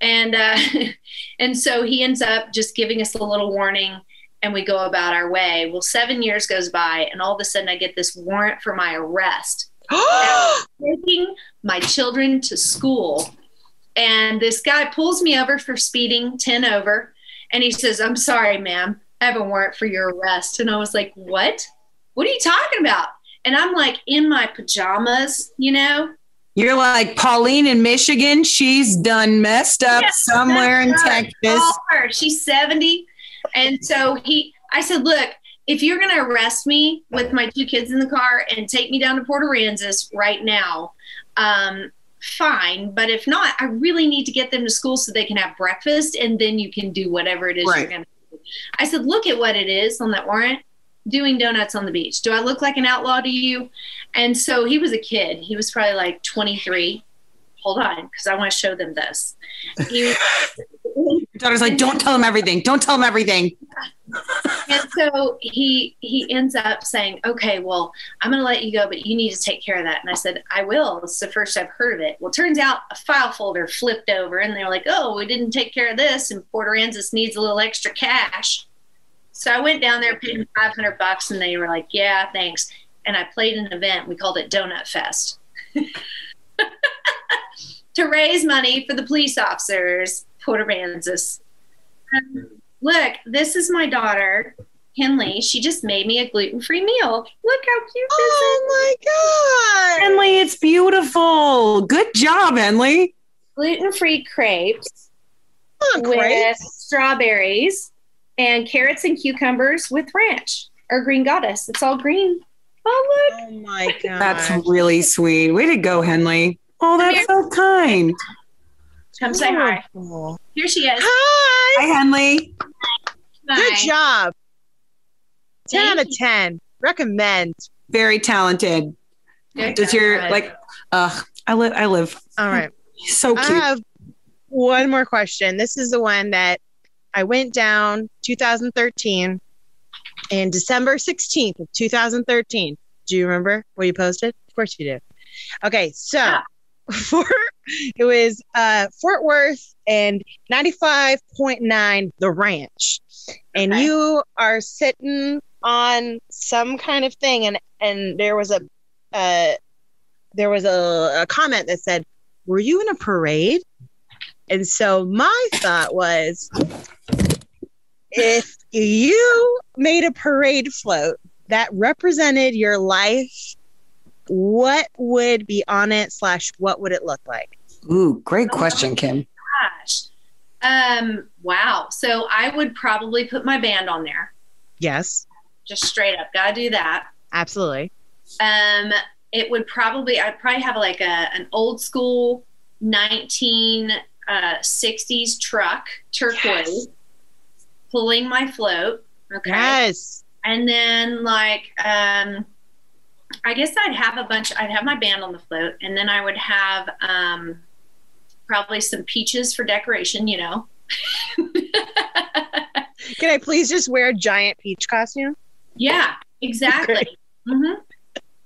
And uh, and so he ends up just giving us a little warning, and we go about our way. Well, seven years goes by, and all of a sudden, I get this warrant for my arrest taking my children to school. And this guy pulls me over for speeding 10 over. And he says, I'm sorry, ma'am. I have a warrant for your arrest. And I was like, What? What are you talking about? And I'm like in my pajamas, you know? You're like Pauline in Michigan. She's done messed up Yes, somewhere in right. Texas. Her. She's 70. And so he, I said, Look, if you're going to arrest me with my two kids in the car and take me down to Port Aransas right now, um, fine. But if not, I really need to get them to school so they can have breakfast and then you can do whatever it is Right. you're going to do. I said, Look at what it is on that warrant doing donuts on the beach. Do I look like an outlaw to you? And so he was a kid. He was probably like 23. Hold on, because I want to show them this. He, Your daughter's like, don't tell him everything. Don't tell him everything. and so he he ends up saying, "Okay, well, I'm going to let you go, but you need to take care of that." And I said, "I will." It's the first I've heard of it. Well, turns out a file folder flipped over, and they were like, "Oh, we didn't take care of this, and Port Aransas needs a little extra cash." So I went down there, paid 500 bucks, and they were like, "Yeah, thanks." And I played an event. We called it Donut Fest. to raise money for the police officers, Port Aransas. Um, look, this is my daughter, Henley. She just made me a gluten free meal. Look how cute this is. Oh my god. Henley, it's beautiful. Good job, Henley. Gluten free crepes Oh, with great. strawberries and carrots and cucumbers with ranch or green goddess. It's all green. Oh, look. Oh my god. That's really sweet. Way to go, Henley. Oh, that's so kind. Come say hi. Here she is. Hi. Hi, Henley. Good Hi. job. 10 Thank out of you. 10. Recommend. Very talented. Good Does your like? Uh, I live. I live. All right. So I cute. have one more question. This is the one that I went down 2013 and December 16th of 2013. Do you remember what you posted? Of course you do. Okay, so Yeah. for it was uh Fort Worth and 95.9 the ranch. And Okay. you are sitting on some kind of thing and and there was a uh there was a, a comment that said were you in a parade? And so my thought was if you made a parade float that represented your life, what would be on it slash what would it look like? Ooh, great question, Kim. Gosh. Um, wow. So I would probably put my band on there. Yes, Just straight up. Gotta do that. absolutely. Um, it would probably I'd probably have like a an old school 1960s truck turquoise Yes. pulling my float. Okay. Yes. And then like um I guess I'd have a bunch I'd have my band on the float and then I would have um probably some peaches for decoration, you know. Can I please just wear a giant peach costume? yeah, exactly. hmm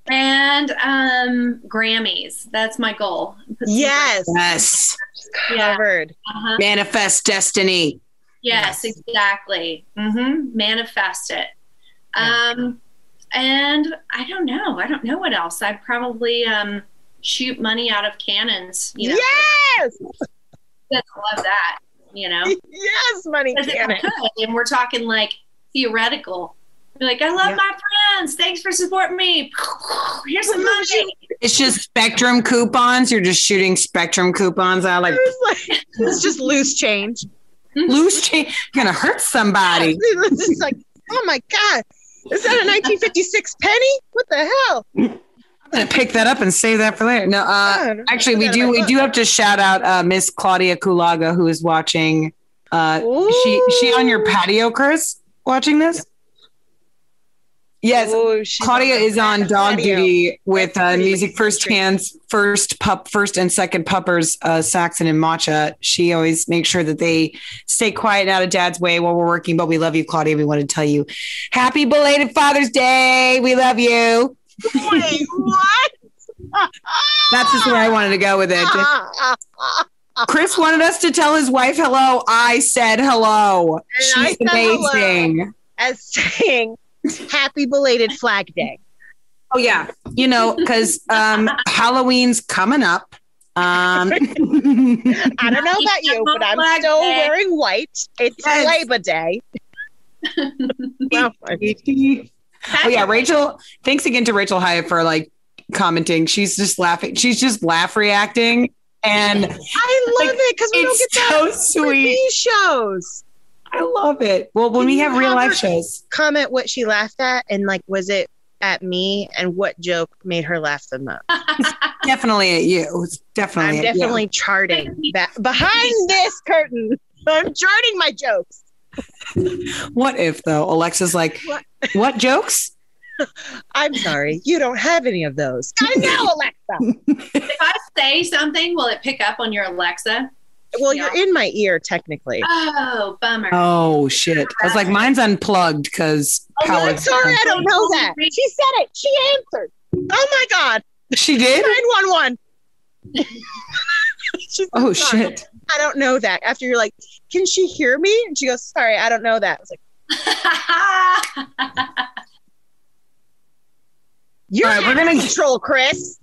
And um Grammys. That's my goal. Yes. Yes. Yes. Yeah. Covered. Uh-huh. Manifest destiny. Yes, Yes. exactly. hmm Manifest it. Um, and I don't know. I don't know what else. I'd probably um, shoot money out of cannons. You know, Yes. I love that. You know, Yes, money because if I cannon. could, and we're talking like theoretical. Be like, I love Yeah. my friends. Thanks for supporting me. Here's some money. It's just Spectrum coupons. You're just shooting Spectrum coupons out like It's like it's just loose change. loose change. You're gonna hurt somebody. It's just like, oh my god, is that a 1956 penny? What the hell? I'm gonna pick that up and save that for later. No, uh, actually, we do. We do have to shout out uh, Miss Claudia Kulaga, who is watching. Uh, is she she on your patio, Chris? Watching this? Yes, Oh, Claudia on is on dog patio. duty with uh, music first hands, first pup, first and second puppers, uh, Saxon and Matcha. She always makes sure that they stay quiet and out of dad's way while we're working. But we love you, Claudia. We want to tell you happy belated Father's Day. We love you. Wait, what? That's just where I wanted to go with it. Chris wanted us to tell his wife hello. I said hello. And I She's said hello. amazing. As saying, happy belated Flag Day. Oh yeah, you know because um, Halloween's coming up. Um, I don't know about you, but I'm Flag still Day. wearing white. It's Yes. Labor Day. Well, oh yeah, Rachel. Thanks again to Rachel Hyatt for like commenting. She's just laughing. She's just laugh reacting, and I love Like, it because we don't get so sweet. these shows. I love it. Well, when Can we have real have life shows, Comment what she laughed at, and like, was it at me? And what joke made her laugh the most? definitely at you. It's definitely. I'm at you. definitely charting that behind this curtain. I'm charting my jokes. What if though? Alexa's like, What? what jokes? I'm sorry, you don't have any of those. I know, Alexa. if I say something, will it pick up on your Alexa? Well, you're in my ear technically. Oh, bummer. Oh shit! I was like, mine's unplugged because Oh, I'm power's. sorry, I don't know that. She said it. She answered. Oh my God. She did. 911. Oh "Sorry, shit! I don't know that. After you're like, can she hear me? And she goes, sorry, I don't know that. I was like, you're All right, we're gonna- control, Chris.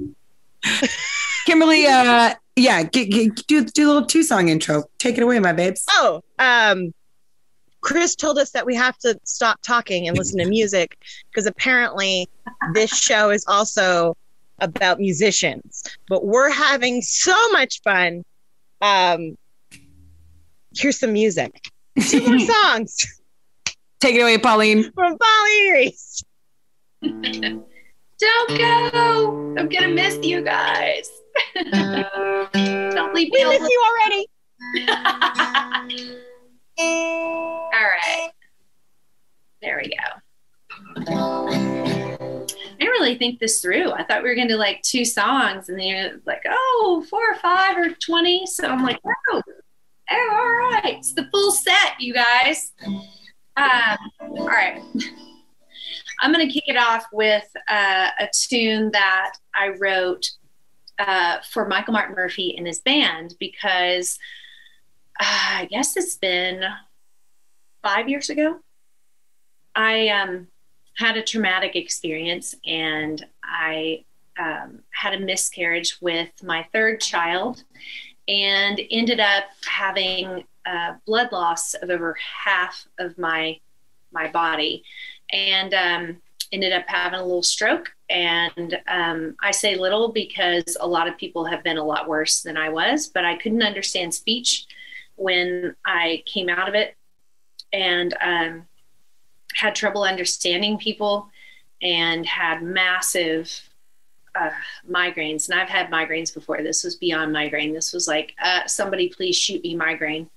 Kimberly, uh, yeah, g- g- do do a little two song intro. Take it away, my babes. Oh, um, Chris told us that we have to stop talking and listen to music because apparently this show is also about musicians. But we're having so much fun. Um, here's some music. Two more songs Take it away, Pauline. from Pauline Reese. Don't go. I'm gonna miss you guys. Don't leave We miss you already. All right. There we go. I didn't really think this through. I thought we were going to do like two songs and then you're like, oh, four or five or 20. So I'm like, oh, oh all right. It's the full set, you guys. Um, all right. I'm going to kick it off with uh, a tune that I wrote uh, for Michael Martin Murphey and his band because uh, I guess it's been five years ago. I um, had a traumatic experience and I um, had a miscarriage with my third child and ended up having uh, blood loss of over half of my my body and um, ended up having a little stroke and um, i say little because a lot of people have been a lot worse than i was but i couldn't understand speech when i came out of it and um, had trouble understanding people and had massive uh, migraines, and I've had migraines before. This was beyond migraine. This was like, uh, somebody please shoot me migraine.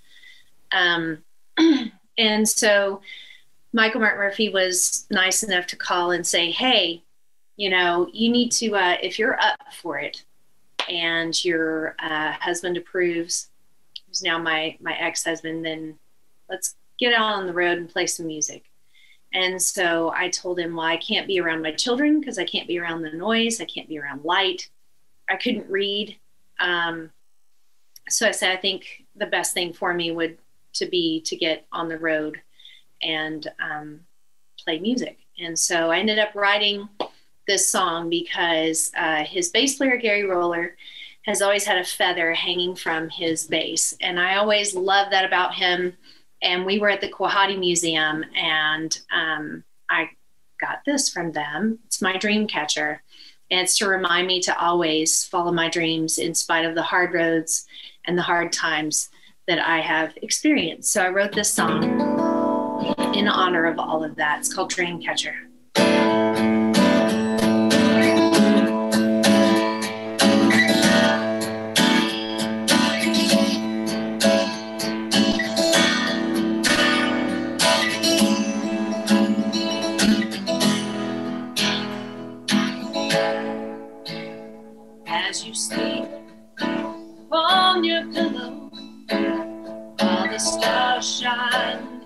Um, and so Michael Martin Murphey was nice enough to call and say, hey, you know, you need to, uh, if you're up for it and your uh, husband approves, who's now my, my ex-husband, then let's get out on the road and play some music. And so I told him, well, I can't be around my children because I can't be around the noise. I can't be around light. I couldn't read. Um, so I said, I think the best thing for me would to be to get on the road and um, play music. And so I ended up writing this song because uh, his bass player, Gary Roller, has always had a feather hanging from his bass. And I always loved that about him. And we were at the Quahati Museum, and um, I got this from them. It's my dream catcher. And it's to remind me to always follow my dreams in spite of the hard roads and the hard times that I have experienced. So I wrote this song in honor of all of that. It's called Dreamcatcher.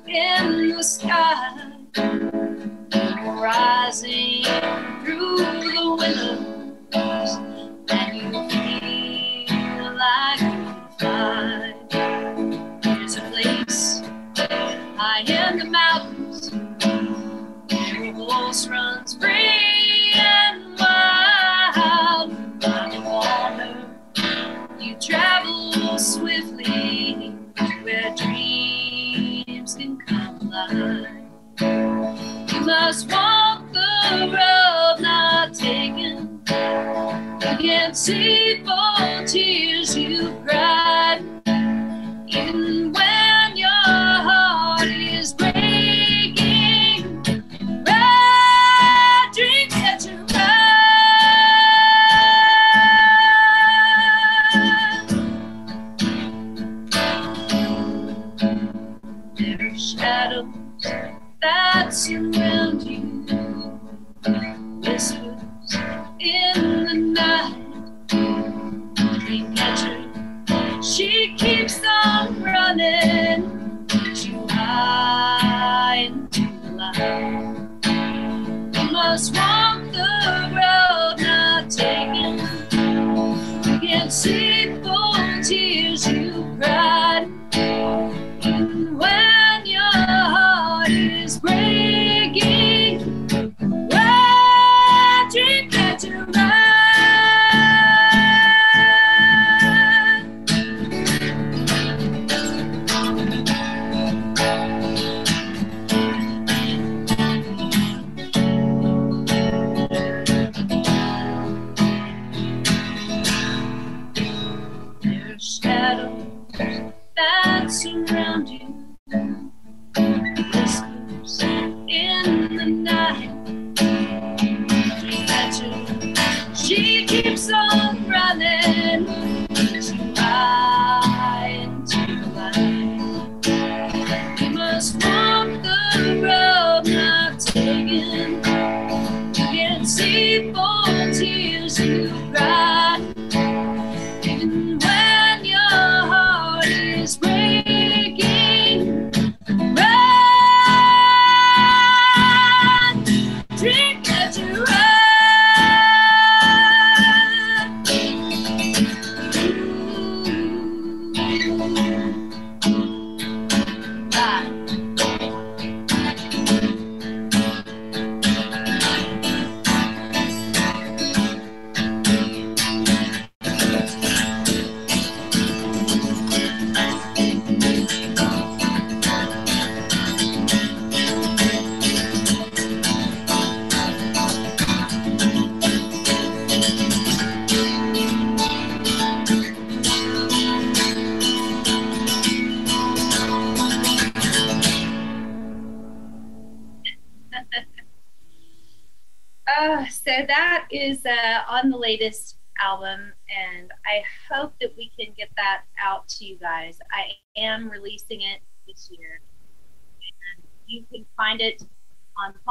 In the sky, rising can't see for tears you've cried. Light. You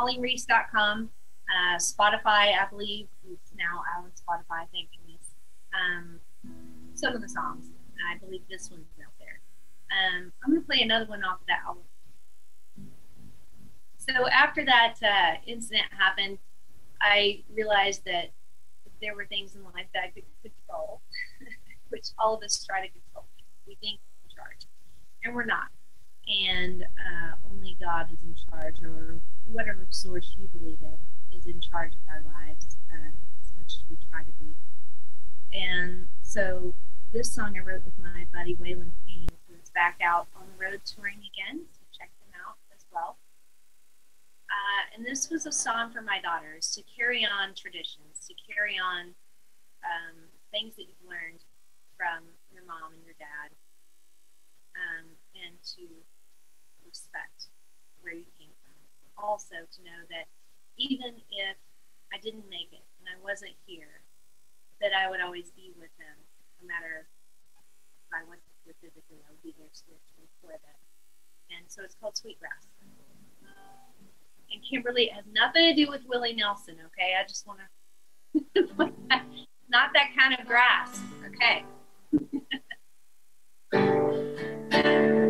on paulinereese.com, uh, Spotify, I believe it's now out on Spotify. Thank goodness. Um, some of the songs, I believe this one's out there. Um, I'm going to play another one off of that album. So after that uh, incident happened, I realized that there were things in life that I could control, which all of us try to control. We think we're in charge, and we're not. And uh, only God is in charge, or whatever source you believe in is in charge of our lives uh, as much as we try to be. And so this song I wrote with my buddy Waylon Payne, who's back out on the road touring again. So check them out as well. Uh, and this was a song for my daughters to carry on traditions, to carry on um, things that you've learned from your mom and your dad, um, and to respect where you came from. Also, to know that even if I didn't make it and I wasn't here, that I would always be with them, no matter if I wasn't here physically, I would be there spiritually for them. And so it's called Sweetgrass and Kimberly has nothing to do with Willie Nelson, okay? I just want to, not that kind of grass, okay?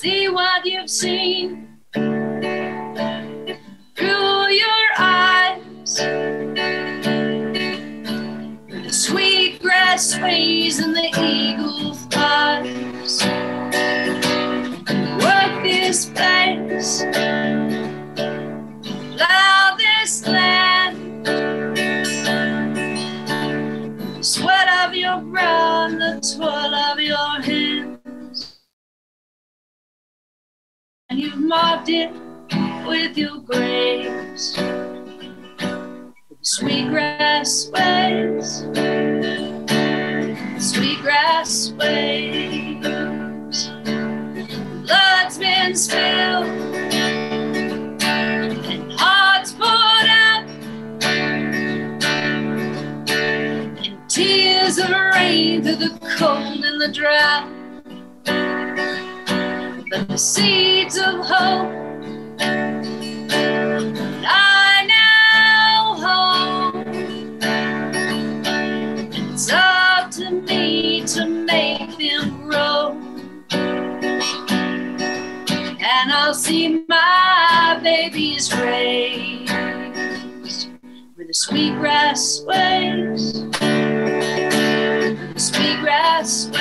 See what you've seen through your eyes. The sweet grass sways and the eagle flies. Work this place, Marked it with your grace. Sweetgrass waves, sweetgrass waves. Blood's been spilled and hearts poured out, and tears of rain through the cold and the drought. But the seeds of hope I now hold. It's up to me to make them grow. And I'll see my babies raised where the the sweetgrass waves.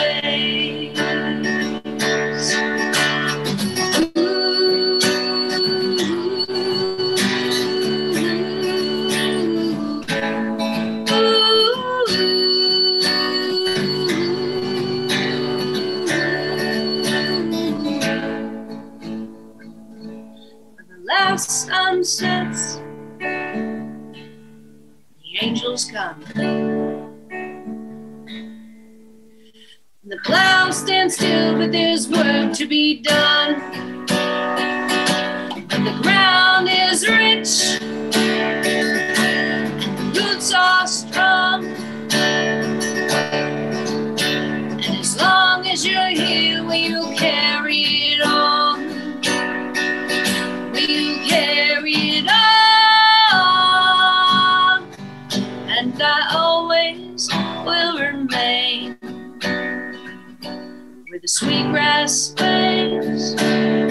Still, but there's work to be done. And the ground is rich, and the roots are strong. And as long as you're here, we'll carry the sweetgrass waves.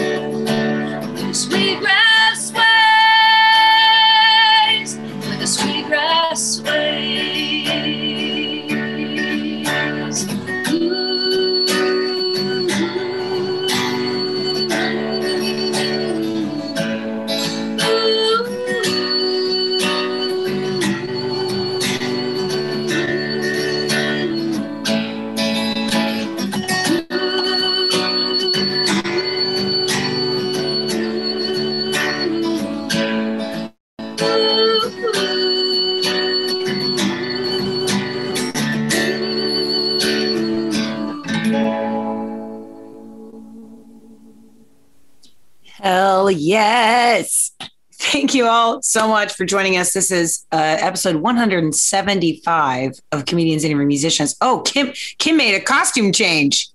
Yes. Thank you all so much for joining us. This is uh, episode 175 of Comedians and Musicians. Oh, Kim Kim made a costume change.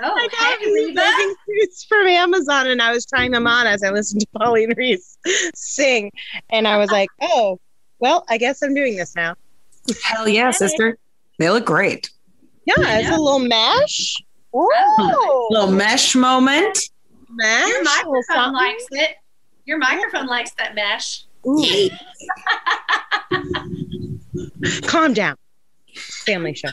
Oh, I got hey, these Reba. amazing suits from Amazon, and I was trying them on as I listened to Pauline Reese sing, and I was like, "Oh, well, I guess I'm doing this now." Hell yeah, sister. They look great. Yeah, it's a little mesh. Oh, Little mesh moment. Mash. Your microphone something. likes it. Your microphone likes that mesh. Calm down. Family show.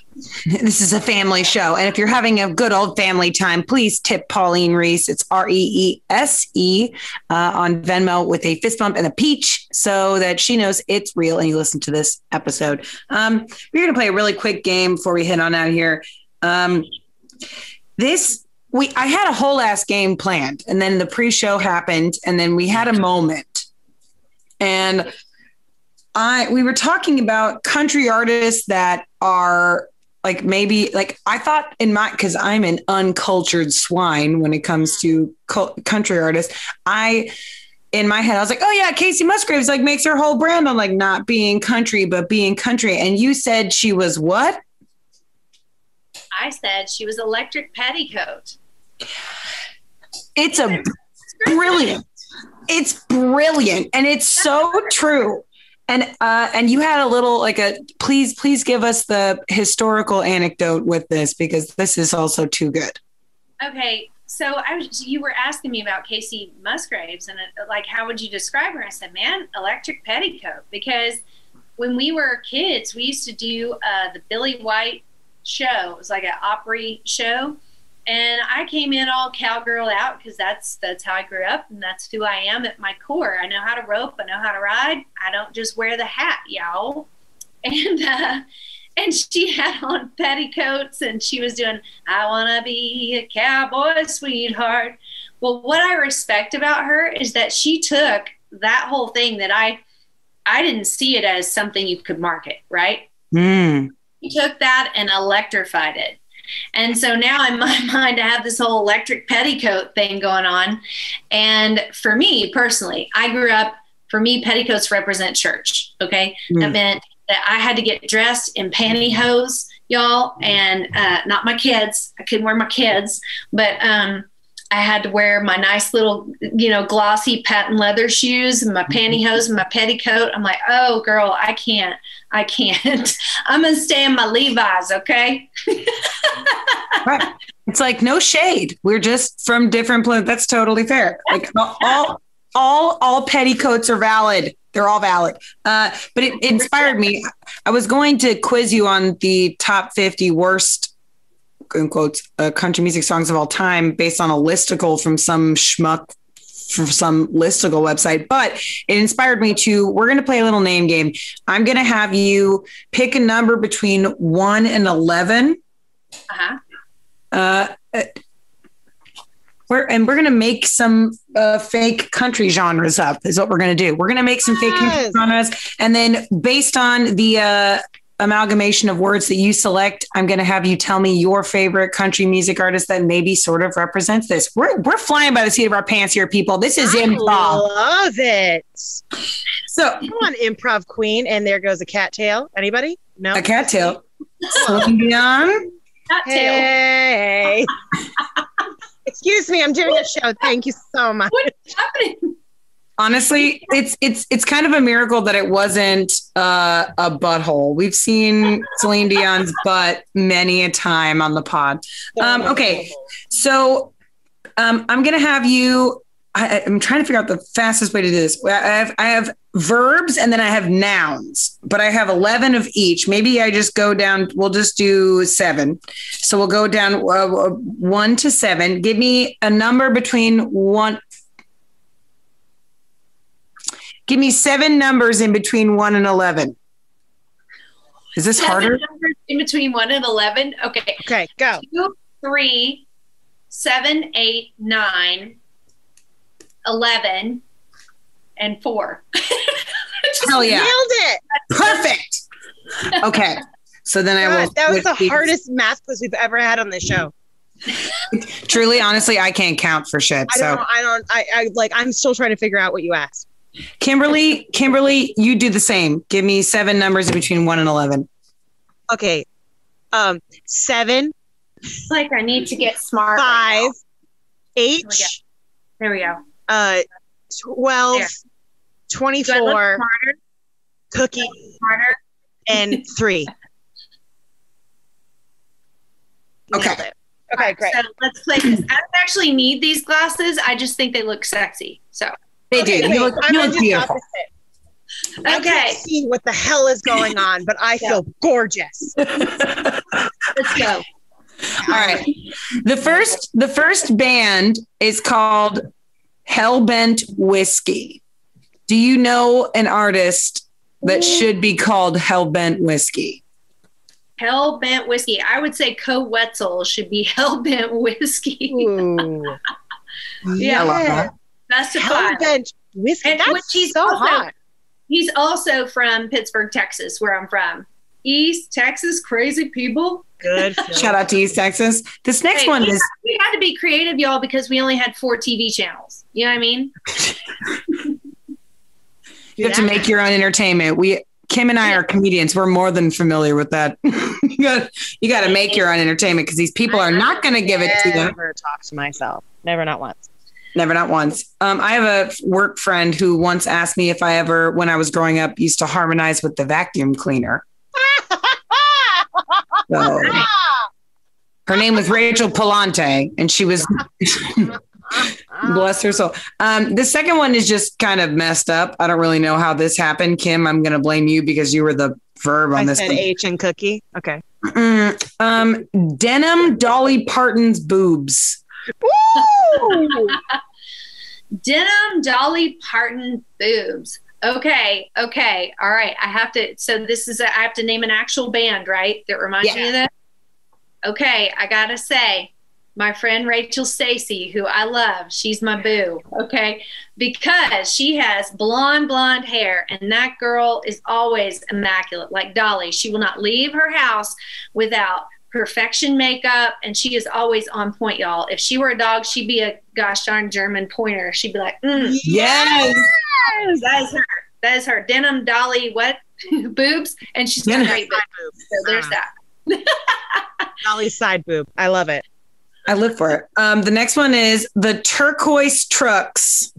This is a family show. And if you're having a good old family time, please tip Pauline Reese. It's R E E S E uh, on Venmo with a fist bump and a peach so that she knows it's real and you listen to this episode. Um, we're going to play a really quick game before we head on out here. Um, this, we, I had a whole ass game planned and then the pre show happened and then we had a moment. And I we were talking about country artists that are like maybe like I thought in my because I'm an uncultured swine when it comes to mm-hmm. cul- country artists. I in my head I was like, oh yeah, Kacey Musgraves like makes her whole brand on like not being country but being country. And you said she was what? I said she was electric petticoat. It's a brilliant. It's brilliant and it's so true. And uh and you had a little like a please please give us the historical anecdote with this because this is also too good. Okay, so I was you were asking me about Kacey Musgraves and uh, like how would you describe her? I said, man, electric petticoat because when we were kids, we used to do uh, the Billy White show. It was like an Opry show, and I came in all cowgirl out because that's that's how I grew up and that's who I am at my core. I know how to rope. I know how to ride. I don't just wear the hat, y'all. And uh, and she had on petticoats and she was doing I want to be a cowboy sweetheart. Well, what I respect about her is that she took that whole thing that I I didn't see it as something you could market, right? Mm. He took that and electrified it. And so now in my mind, I have this whole electric petticoat thing going on. And for me personally, I grew up, for me, petticoats represent church. Okay. That Mm. meant that I had to get dressed in pantyhose, y'all, and uh, not my kids. I couldn't wear my kids, but um, I had to wear my nice little, you know, glossy patent leather shoes and my pantyhose and my petticoat. I'm like, oh, girl, I can't. I can't. I'm going to stay in my Levi's, okay? Right. It's like no shade. We're just from different planets. That's totally fair. Like all all all petticoats are valid. They're all valid. Uh, but it, it inspired me. I was going to quiz you on the top 50 worst in quotes uh, country music songs of all time based on a listicle from some schmuck from some listicle website but it inspired me to we're going to play a little name game i'm going to have you pick a number between 1 and 11 Uh-huh. uh, uh, we're and we're gonna make some uh, fake country genres up. Is what we're gonna do. We're gonna make some fake country genres, and then based on the uh, amalgamation of words that you select, I'm gonna have you tell me your favorite country music artist that maybe sort of represents this. We're we're flying by the seat of our pants here, people. This is I improv. love it. So Come on, improv queen, and there goes a cattail. Anybody? No. a cattail. Celine Dion. Not tail. Hey. Excuse me, I'm doing a show. Thank you so much. What's happening? Honestly it's it's it's kind of a miracle that it wasn't uh, a butthole. We've seen celine dion's butt many a time on the pod. Um, okay. so um, i'm gonna have you I, i'm trying to figure out the fastest way to do this. I have i have verbs and then i have nouns but i have 11 of each. Maybe i just go down we'll just do seven. So we'll go down uh, one to seven. Give me a number between one Give me seven numbers in between one and 11. Is this Seven harder? numbers in between one and 11. Okay. Okay, go. Two, three, seven, eight, nine, 11, and four. Hell yeah. Nailed it. Perfect. Okay. So then I will. That was the these. hardest math quiz we've ever had on this show. Truly, honestly, I can't count for shit. I So don't. I don't. I, I like. I'm still trying to figure out what you asked. Kimberly, Kimberly, you do the same. Give me seven numbers in between one and eleven. Okay. Um. Seven, It's like I need to get smart. five, now. H, There we go. uh, twelve, There. Do I look twenty-four, smarter? cookie, Smarter? and three. Okay. Okay, great. So let's play this. I don't actually need these glasses. I just think they look sexy. So They Okay, do. wait, You look, I'm you gonna look the beautiful. opposite. I okay, can't see what the hell is going on, but I feel gorgeous. let's go. All right. The first the first band is called Hellbent Whiskey. Do you know an artist that mm. should be called Hellbent Whiskey? Hellbent whiskey. I would say Koe Wetzel should be hell bent whiskey. Ooh. Yeah. I love that. Best of Hell five. bent whiskey. And That's which he's so also- hot. He's also from Pittsburg, Texas, where I'm from. East Texas, crazy people. Good. Shout out to East Texas. This next Hey, one we, is had, we had to be creative, y'all, because we only had four TV channels. You know what I mean? you have to make your own entertainment. We Kim and I are comedians. We're more than familiar with that. you got you got to make your own entertainment because these people are not going to give it to you. Never talk to myself. Never, not once. Never, not once. Um, I have a work friend who once asked me if I ever, when I was growing up, used to harmonize with the vacuum cleaner. So, her name was Rachel Palante, and she was, bless her soul. Um, the second one is just kind of messed up. I don't really know how this happened. Kim, I'm going to blame you because you were the verb on I this said. H and cookie. Okay. Mm, um, denim Dolly Parton's boobs. Woo! Denim Dolly Parton boobs. Okay, okay, all right. I have to. So this is. A, I have to name an actual band, right? That reminds me of this. Okay, I gotta say, my friend Rachel Stacy, who I love, she's my boo. Okay, because she has blonde, blonde hair, and that girl is always immaculate, like Dolly. She will not leave her house without perfection makeup, and she is always on point, y'all. If she were a dog, she'd be a gosh darn German pointer. She'd be like, mm, Yes. that is her. That is her. Denim Dolly, what? Boobs. And she's got Denim. great boobs. So there's that. Dolly's side boob. I love it. I live for it. Um, the next one is the turquoise trucks.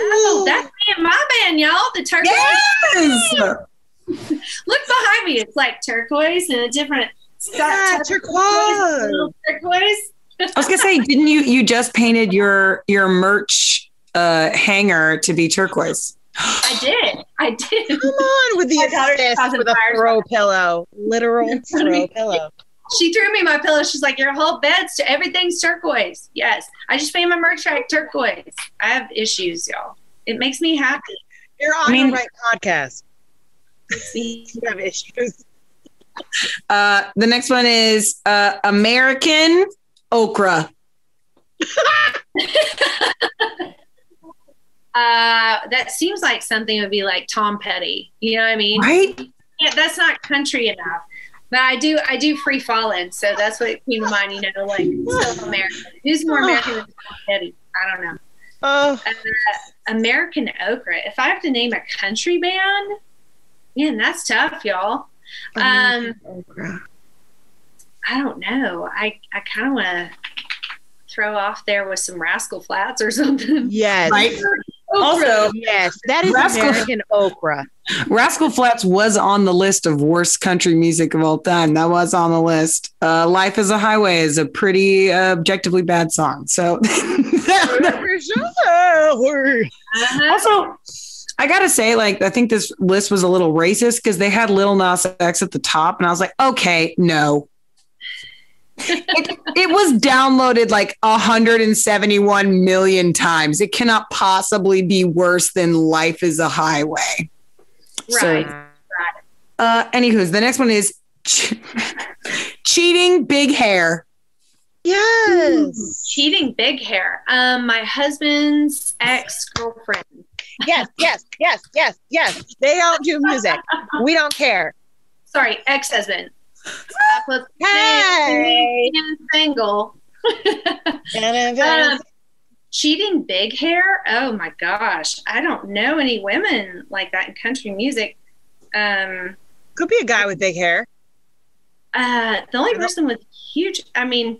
Oh, that's me and my band, y'all. The turquoise. Yes. Look behind me. It's like turquoise and a different Yeah, turquoise. turquoise. I was gonna say, didn't you you just painted your your merch uh hanger to be turquoise? I did. I did. Come on with the My assist with a fires. throw pillow. Literal throw pillow. She threw me my pillow. She's like, "Your whole bed's to everything's turquoise." Yes, I just painted my merch right turquoise. I have issues, y'all. It makes me happy. You're on I mean- the right podcast. You have issues. Uh, the next one is uh, American okra. Uh, that seems like something would be like Tom Petty. You know what I mean? Right? Yeah, that's not country enough. But I do, I do free falling, so that's what came to mind. You know, like so American. Who's more American than Tom Petty? I don't know. Oh, Uh, American Okra. If I have to name a country band, man, that's tough, y'all. Um, okra. I don't know. I, I kind of want to throw off there with some Rascal Flatts or something. Yes. Right. Also, Yes, that is Rascal- American okra. Rascal Flatts was on the list of worst country music of all time. That was on the list. Uh, Life is a Highway is a pretty uh, objectively bad song. So, Uh-huh. also, I gotta say, like, I think this list was a little racist because they had Lil Nas X at the top, and I was like, okay, no. it, it was downloaded like 171 million times. It cannot possibly be worse than Life is a Highway. So- Right. Uh, anywho's the next one is che- cheating big hair. Yes. Cheating big hair. Um, my husband's ex girlfriend. Yes, yes, yes, yes, yes. They don't do music. We don't care. Sorry, ex husband. I put Hey. single. Um, cheating big hair? Oh my gosh. I don't know any women like that in country music. Um, Could be a guy with big hair. uh, the only person with huge, I mean,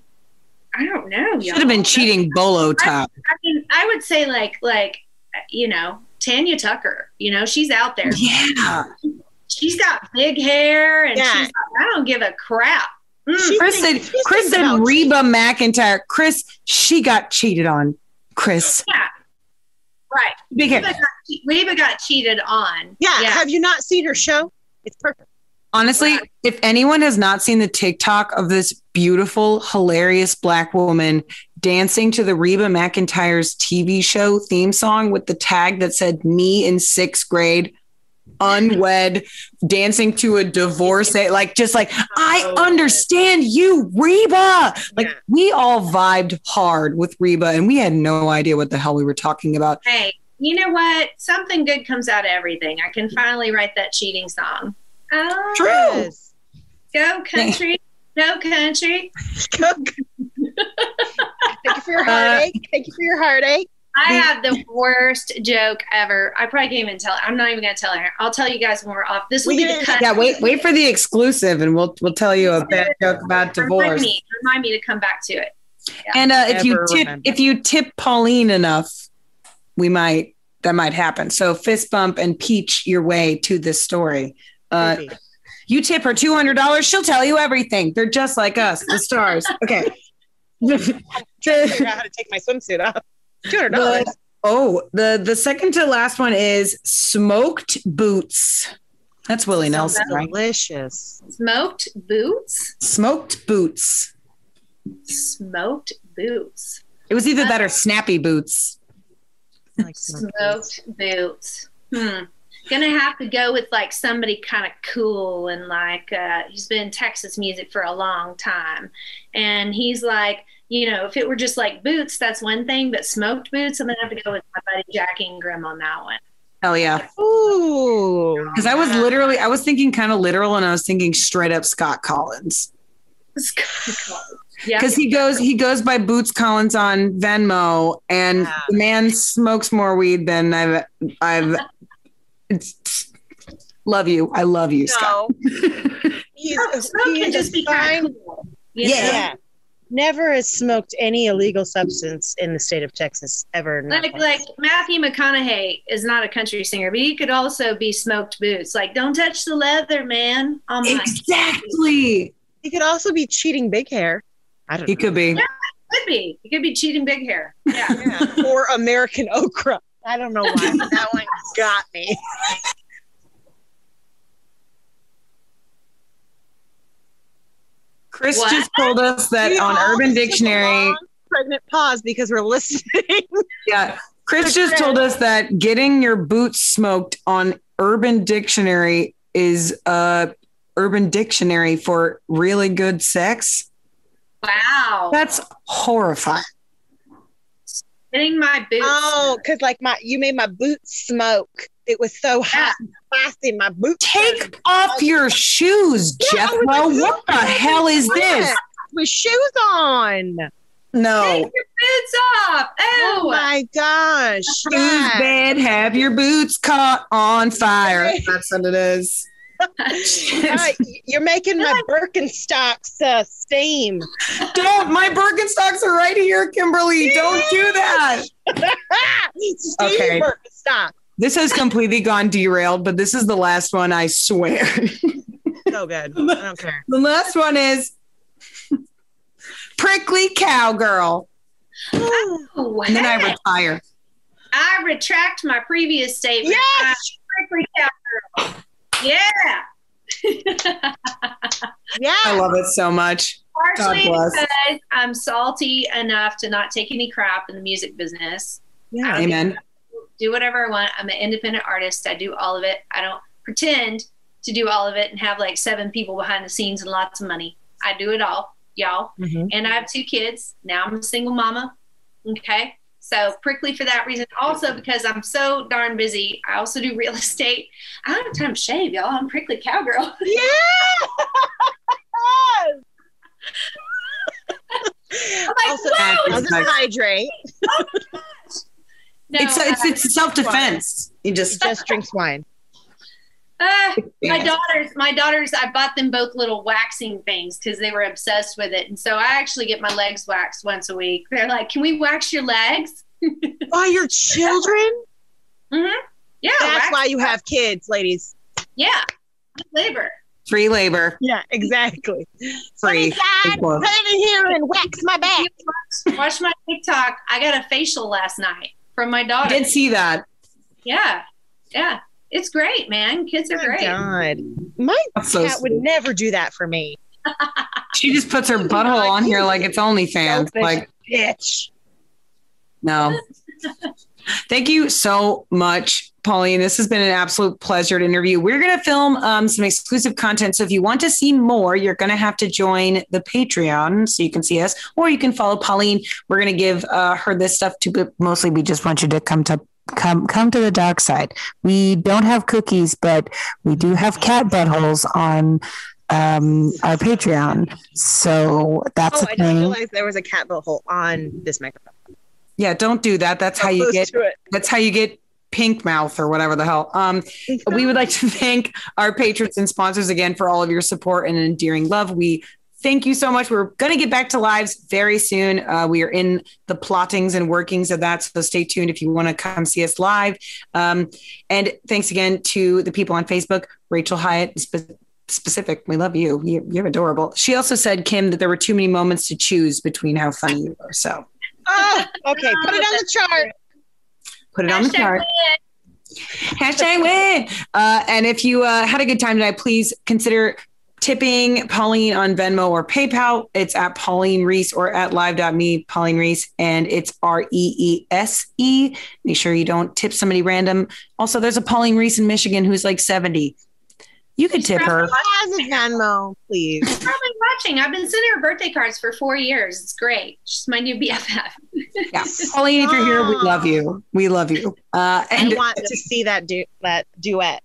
I don't know. you Should have been cheating bolo top. I mean, I would say like, like, you know, Tanya Tucker, you know, she's out there. Yeah. She's got big hair and Yeah. she's like, I don't give a crap. Mm. She- Chris said Chris said about Reba McEntire. Chris, she got cheated on. Chris. Yeah. Right. Big Reba hair. got, Reba got cheated on. Yeah. Have you not seen her show? It's perfect. Honestly, if anyone has not seen the TikTok of this beautiful, hilarious black woman dancing to the Reba McEntire's TV show theme song with the tag that said me in sixth grade, unwed, dancing to a divorce, like just like, I oh, understand you, Reba. Like Yeah. we all vibed hard with Reba and we had no idea what the hell we were talking about. Hey, you know what? Something good comes out of everything. I can finally write that cheating song. Oh, True. Yes. Go country. Go country. Go- Thank you for your heartache. Thank you for your heartache. I have the worst joke ever. I probably can't even tell. I'm not even going to tell her. I'll tell you guys when we're off. This will We be the cut. Yeah, wait, wait for the exclusive and we'll we'll tell you a bad joke about Remind divorce. me. Remind me to come back to it. And uh, if you tip remember. if you tip Pauline enough, we might that might happen. So fist bump and peach your way to this story. Uh, you tip her two hundred dollars, she'll tell you everything. They're just like us, the stars. Okay. figure out how to take my swimsuit off. Two hundred dollars. Oh, the the second to last one is smoked boots. That's Willie Nelson, right? Delicious. Smoked boots. Smoked boots. Smoked boots. It was either that or snappy boots. Like smoked Smoked boots. Hmm. Gonna have to go with like somebody kind of cool and like uh, he's been in Texas music for a long time, and he's like, you know, if it were just like boots, that's one thing, but smoked boots, I'm gonna have to go with my buddy Jack Ingram on that one. Hell yeah. Ooh. Because I was literally, I was thinking kind of literal, and I was thinking straight up Scott Collins. yeah, Because he goes, he goes by Boots Collins on Venmo, and Yeah. the man smokes more weed than I've, I've. It's, love you, I love you, Scott. No. He's, smoke he can just be kind cool. Yeah. Yeah. Never has smoked any illegal substance in the state of Texas ever. Like life. like Matthew McConaughey is not a country singer, but he could also be smoked boots. Like, don't touch the leather, man. Oh my Exactly. he could also be cheating big hair. I don't He know. could be. could be. He could be cheating big hair. Yeah. Yeah. or American okra. I don't know why. but that one got me. Chris What? just told us that We on Urban Dictionary. Pregnant pause because we're listening. Yeah. Chris just told us that getting your boots smoked on Urban Dictionary is a Urban Dictionary for really good sex. Wow. That's horrifying. Getting my boots. oh, because like my you made my boots smoke. It was so hot and spicy. My boots Take off your shoes, Yeah, Jethro. with my What the hell is this? with shoes on. Take No. your boots off. Oh Oh, my gosh. Shoes Yeah. bed, have your boots caught on fire. That's what it is. Right, You're making my Birkenstocks uh, steam. Don't. My Birkenstocks are right here, Kimberly. Don't do that. steam Okay. Birkenstock. This has completely gone derailed, but this is the last one, I swear. So good. I don't care. the last one is prickly cowgirl. oh And then I retire. I retract my previous statement. Yes. I'm prickly cowgirl. Yeah. Yeah. I love it so much. Partially because I'm salty enough to not take any crap in the music business. yeah. Amen. Do whatever I want. I'm an independent artist. I do all of it. I don't pretend to do all of it and have like seven people behind the scenes and lots of money. I do it all, y'all. Mhm. And I have two kids. Now I'm a single mama. Okay. So prickly for that reason. Also because I'm so darn busy. I also do real estate. I don't have time to shave, y'all. I'm prickly cowgirl. Yeah. I'm like also, mad. I'll just hydrate. Oh no, It's it's, it's self defense. You He just just drinks wine. Uh, my daughters, my daughters, I bought them both little waxing things because they were obsessed with it, and so I actually get my legs waxed once a week. They're like, "Can we wax your legs?" By your children? Yeah, That's wax- why you have kids, ladies. yeah, labor. free labor, Yeah, exactly. free. Dad, Equal. put it in here and wax my back. Watch my TikTok. I got a facial last night from my daughter. I daughter. did see that. Yeah, yeah, it's great, man. Kids are Oh great. God. My That's so cat would sweet. never do that for me. She just puts her butthole on here like it's OnlyFans. Selfish Like bitch. no. Thank you so much, Pauline. This has been an absolute pleasure to interview. We're going to film um, some exclusive content. So if you want to see more, you're going to have to join the Patreon so you can see us, or you can follow Pauline. We're going to give uh, her this stuff to but mostly we just want you to come to come come to the dark side. We don't have cookies, but we do have cat buttholes on um, our Patreon. So that's Oh, a I didn't thing. realize there was a cat butthole on this microphone. Yeah, don't do that. That's how you get that's how you get pink mouth or whatever the hell. Um, we would like to thank our patrons and sponsors again for all of your support and endearing love. We thank you so much. We're going to get back to lives very soon. Uh, we are in the plottings and workings of that. So stay tuned if you want to come see us live. Um, and thanks again to the people on Facebook, Rachel Hyatt. Spe- Specific, we love you. you. You're adorable. She also said, Kim, that there were too many moments to choose between how funny you were. So Oh, okay. Put it on the chart. put it on the chart. Hashtag win. Uh, and if you uh, had a good time tonight, please consider tipping Pauline on Venmo or PayPal. It's at Pauline Reese or at live.me, Pauline Reese, and it's R E E S E. Make sure you don't tip somebody random. Also, there's a Pauline Reese in Michigan who's like 70. You could tip her. As a Venmo, please. Probably watching. I've been sending her birthday cards for four years. It's great. She's my new BFF. Yeah. Pauline, if you're here, we love you. We love you. Uh, I want to see that du- that duet.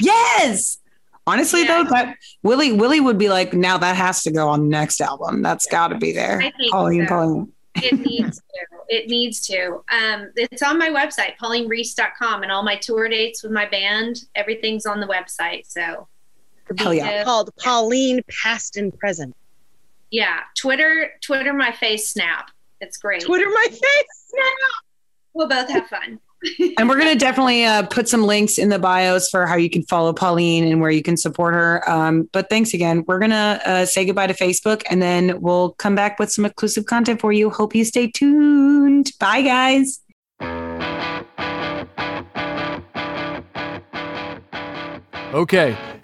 Yes. Honestly, Yeah. though, that Willie Willie would be like, now that has to go on the next album. That's got to be there. Pauline, so. Pauline. It needs to. It needs to. Um, it's on my website, paulinereese.com, and all my tour dates with my band, everything's on the website. So, Hell yeah. Called Pauline Past and Present. yeah, Twitter, Twitter, my face, Snap. It's great. Twitter my face. Snap. We'll both have fun. And we're going to definitely uh, put some links in the bios for how you can follow Pauline and where you can support her. Um, but thanks again. We're going to uh, say goodbye to Facebook and then we'll come back with some exclusive content for you. Hope you stay tuned. Bye, guys. Okay,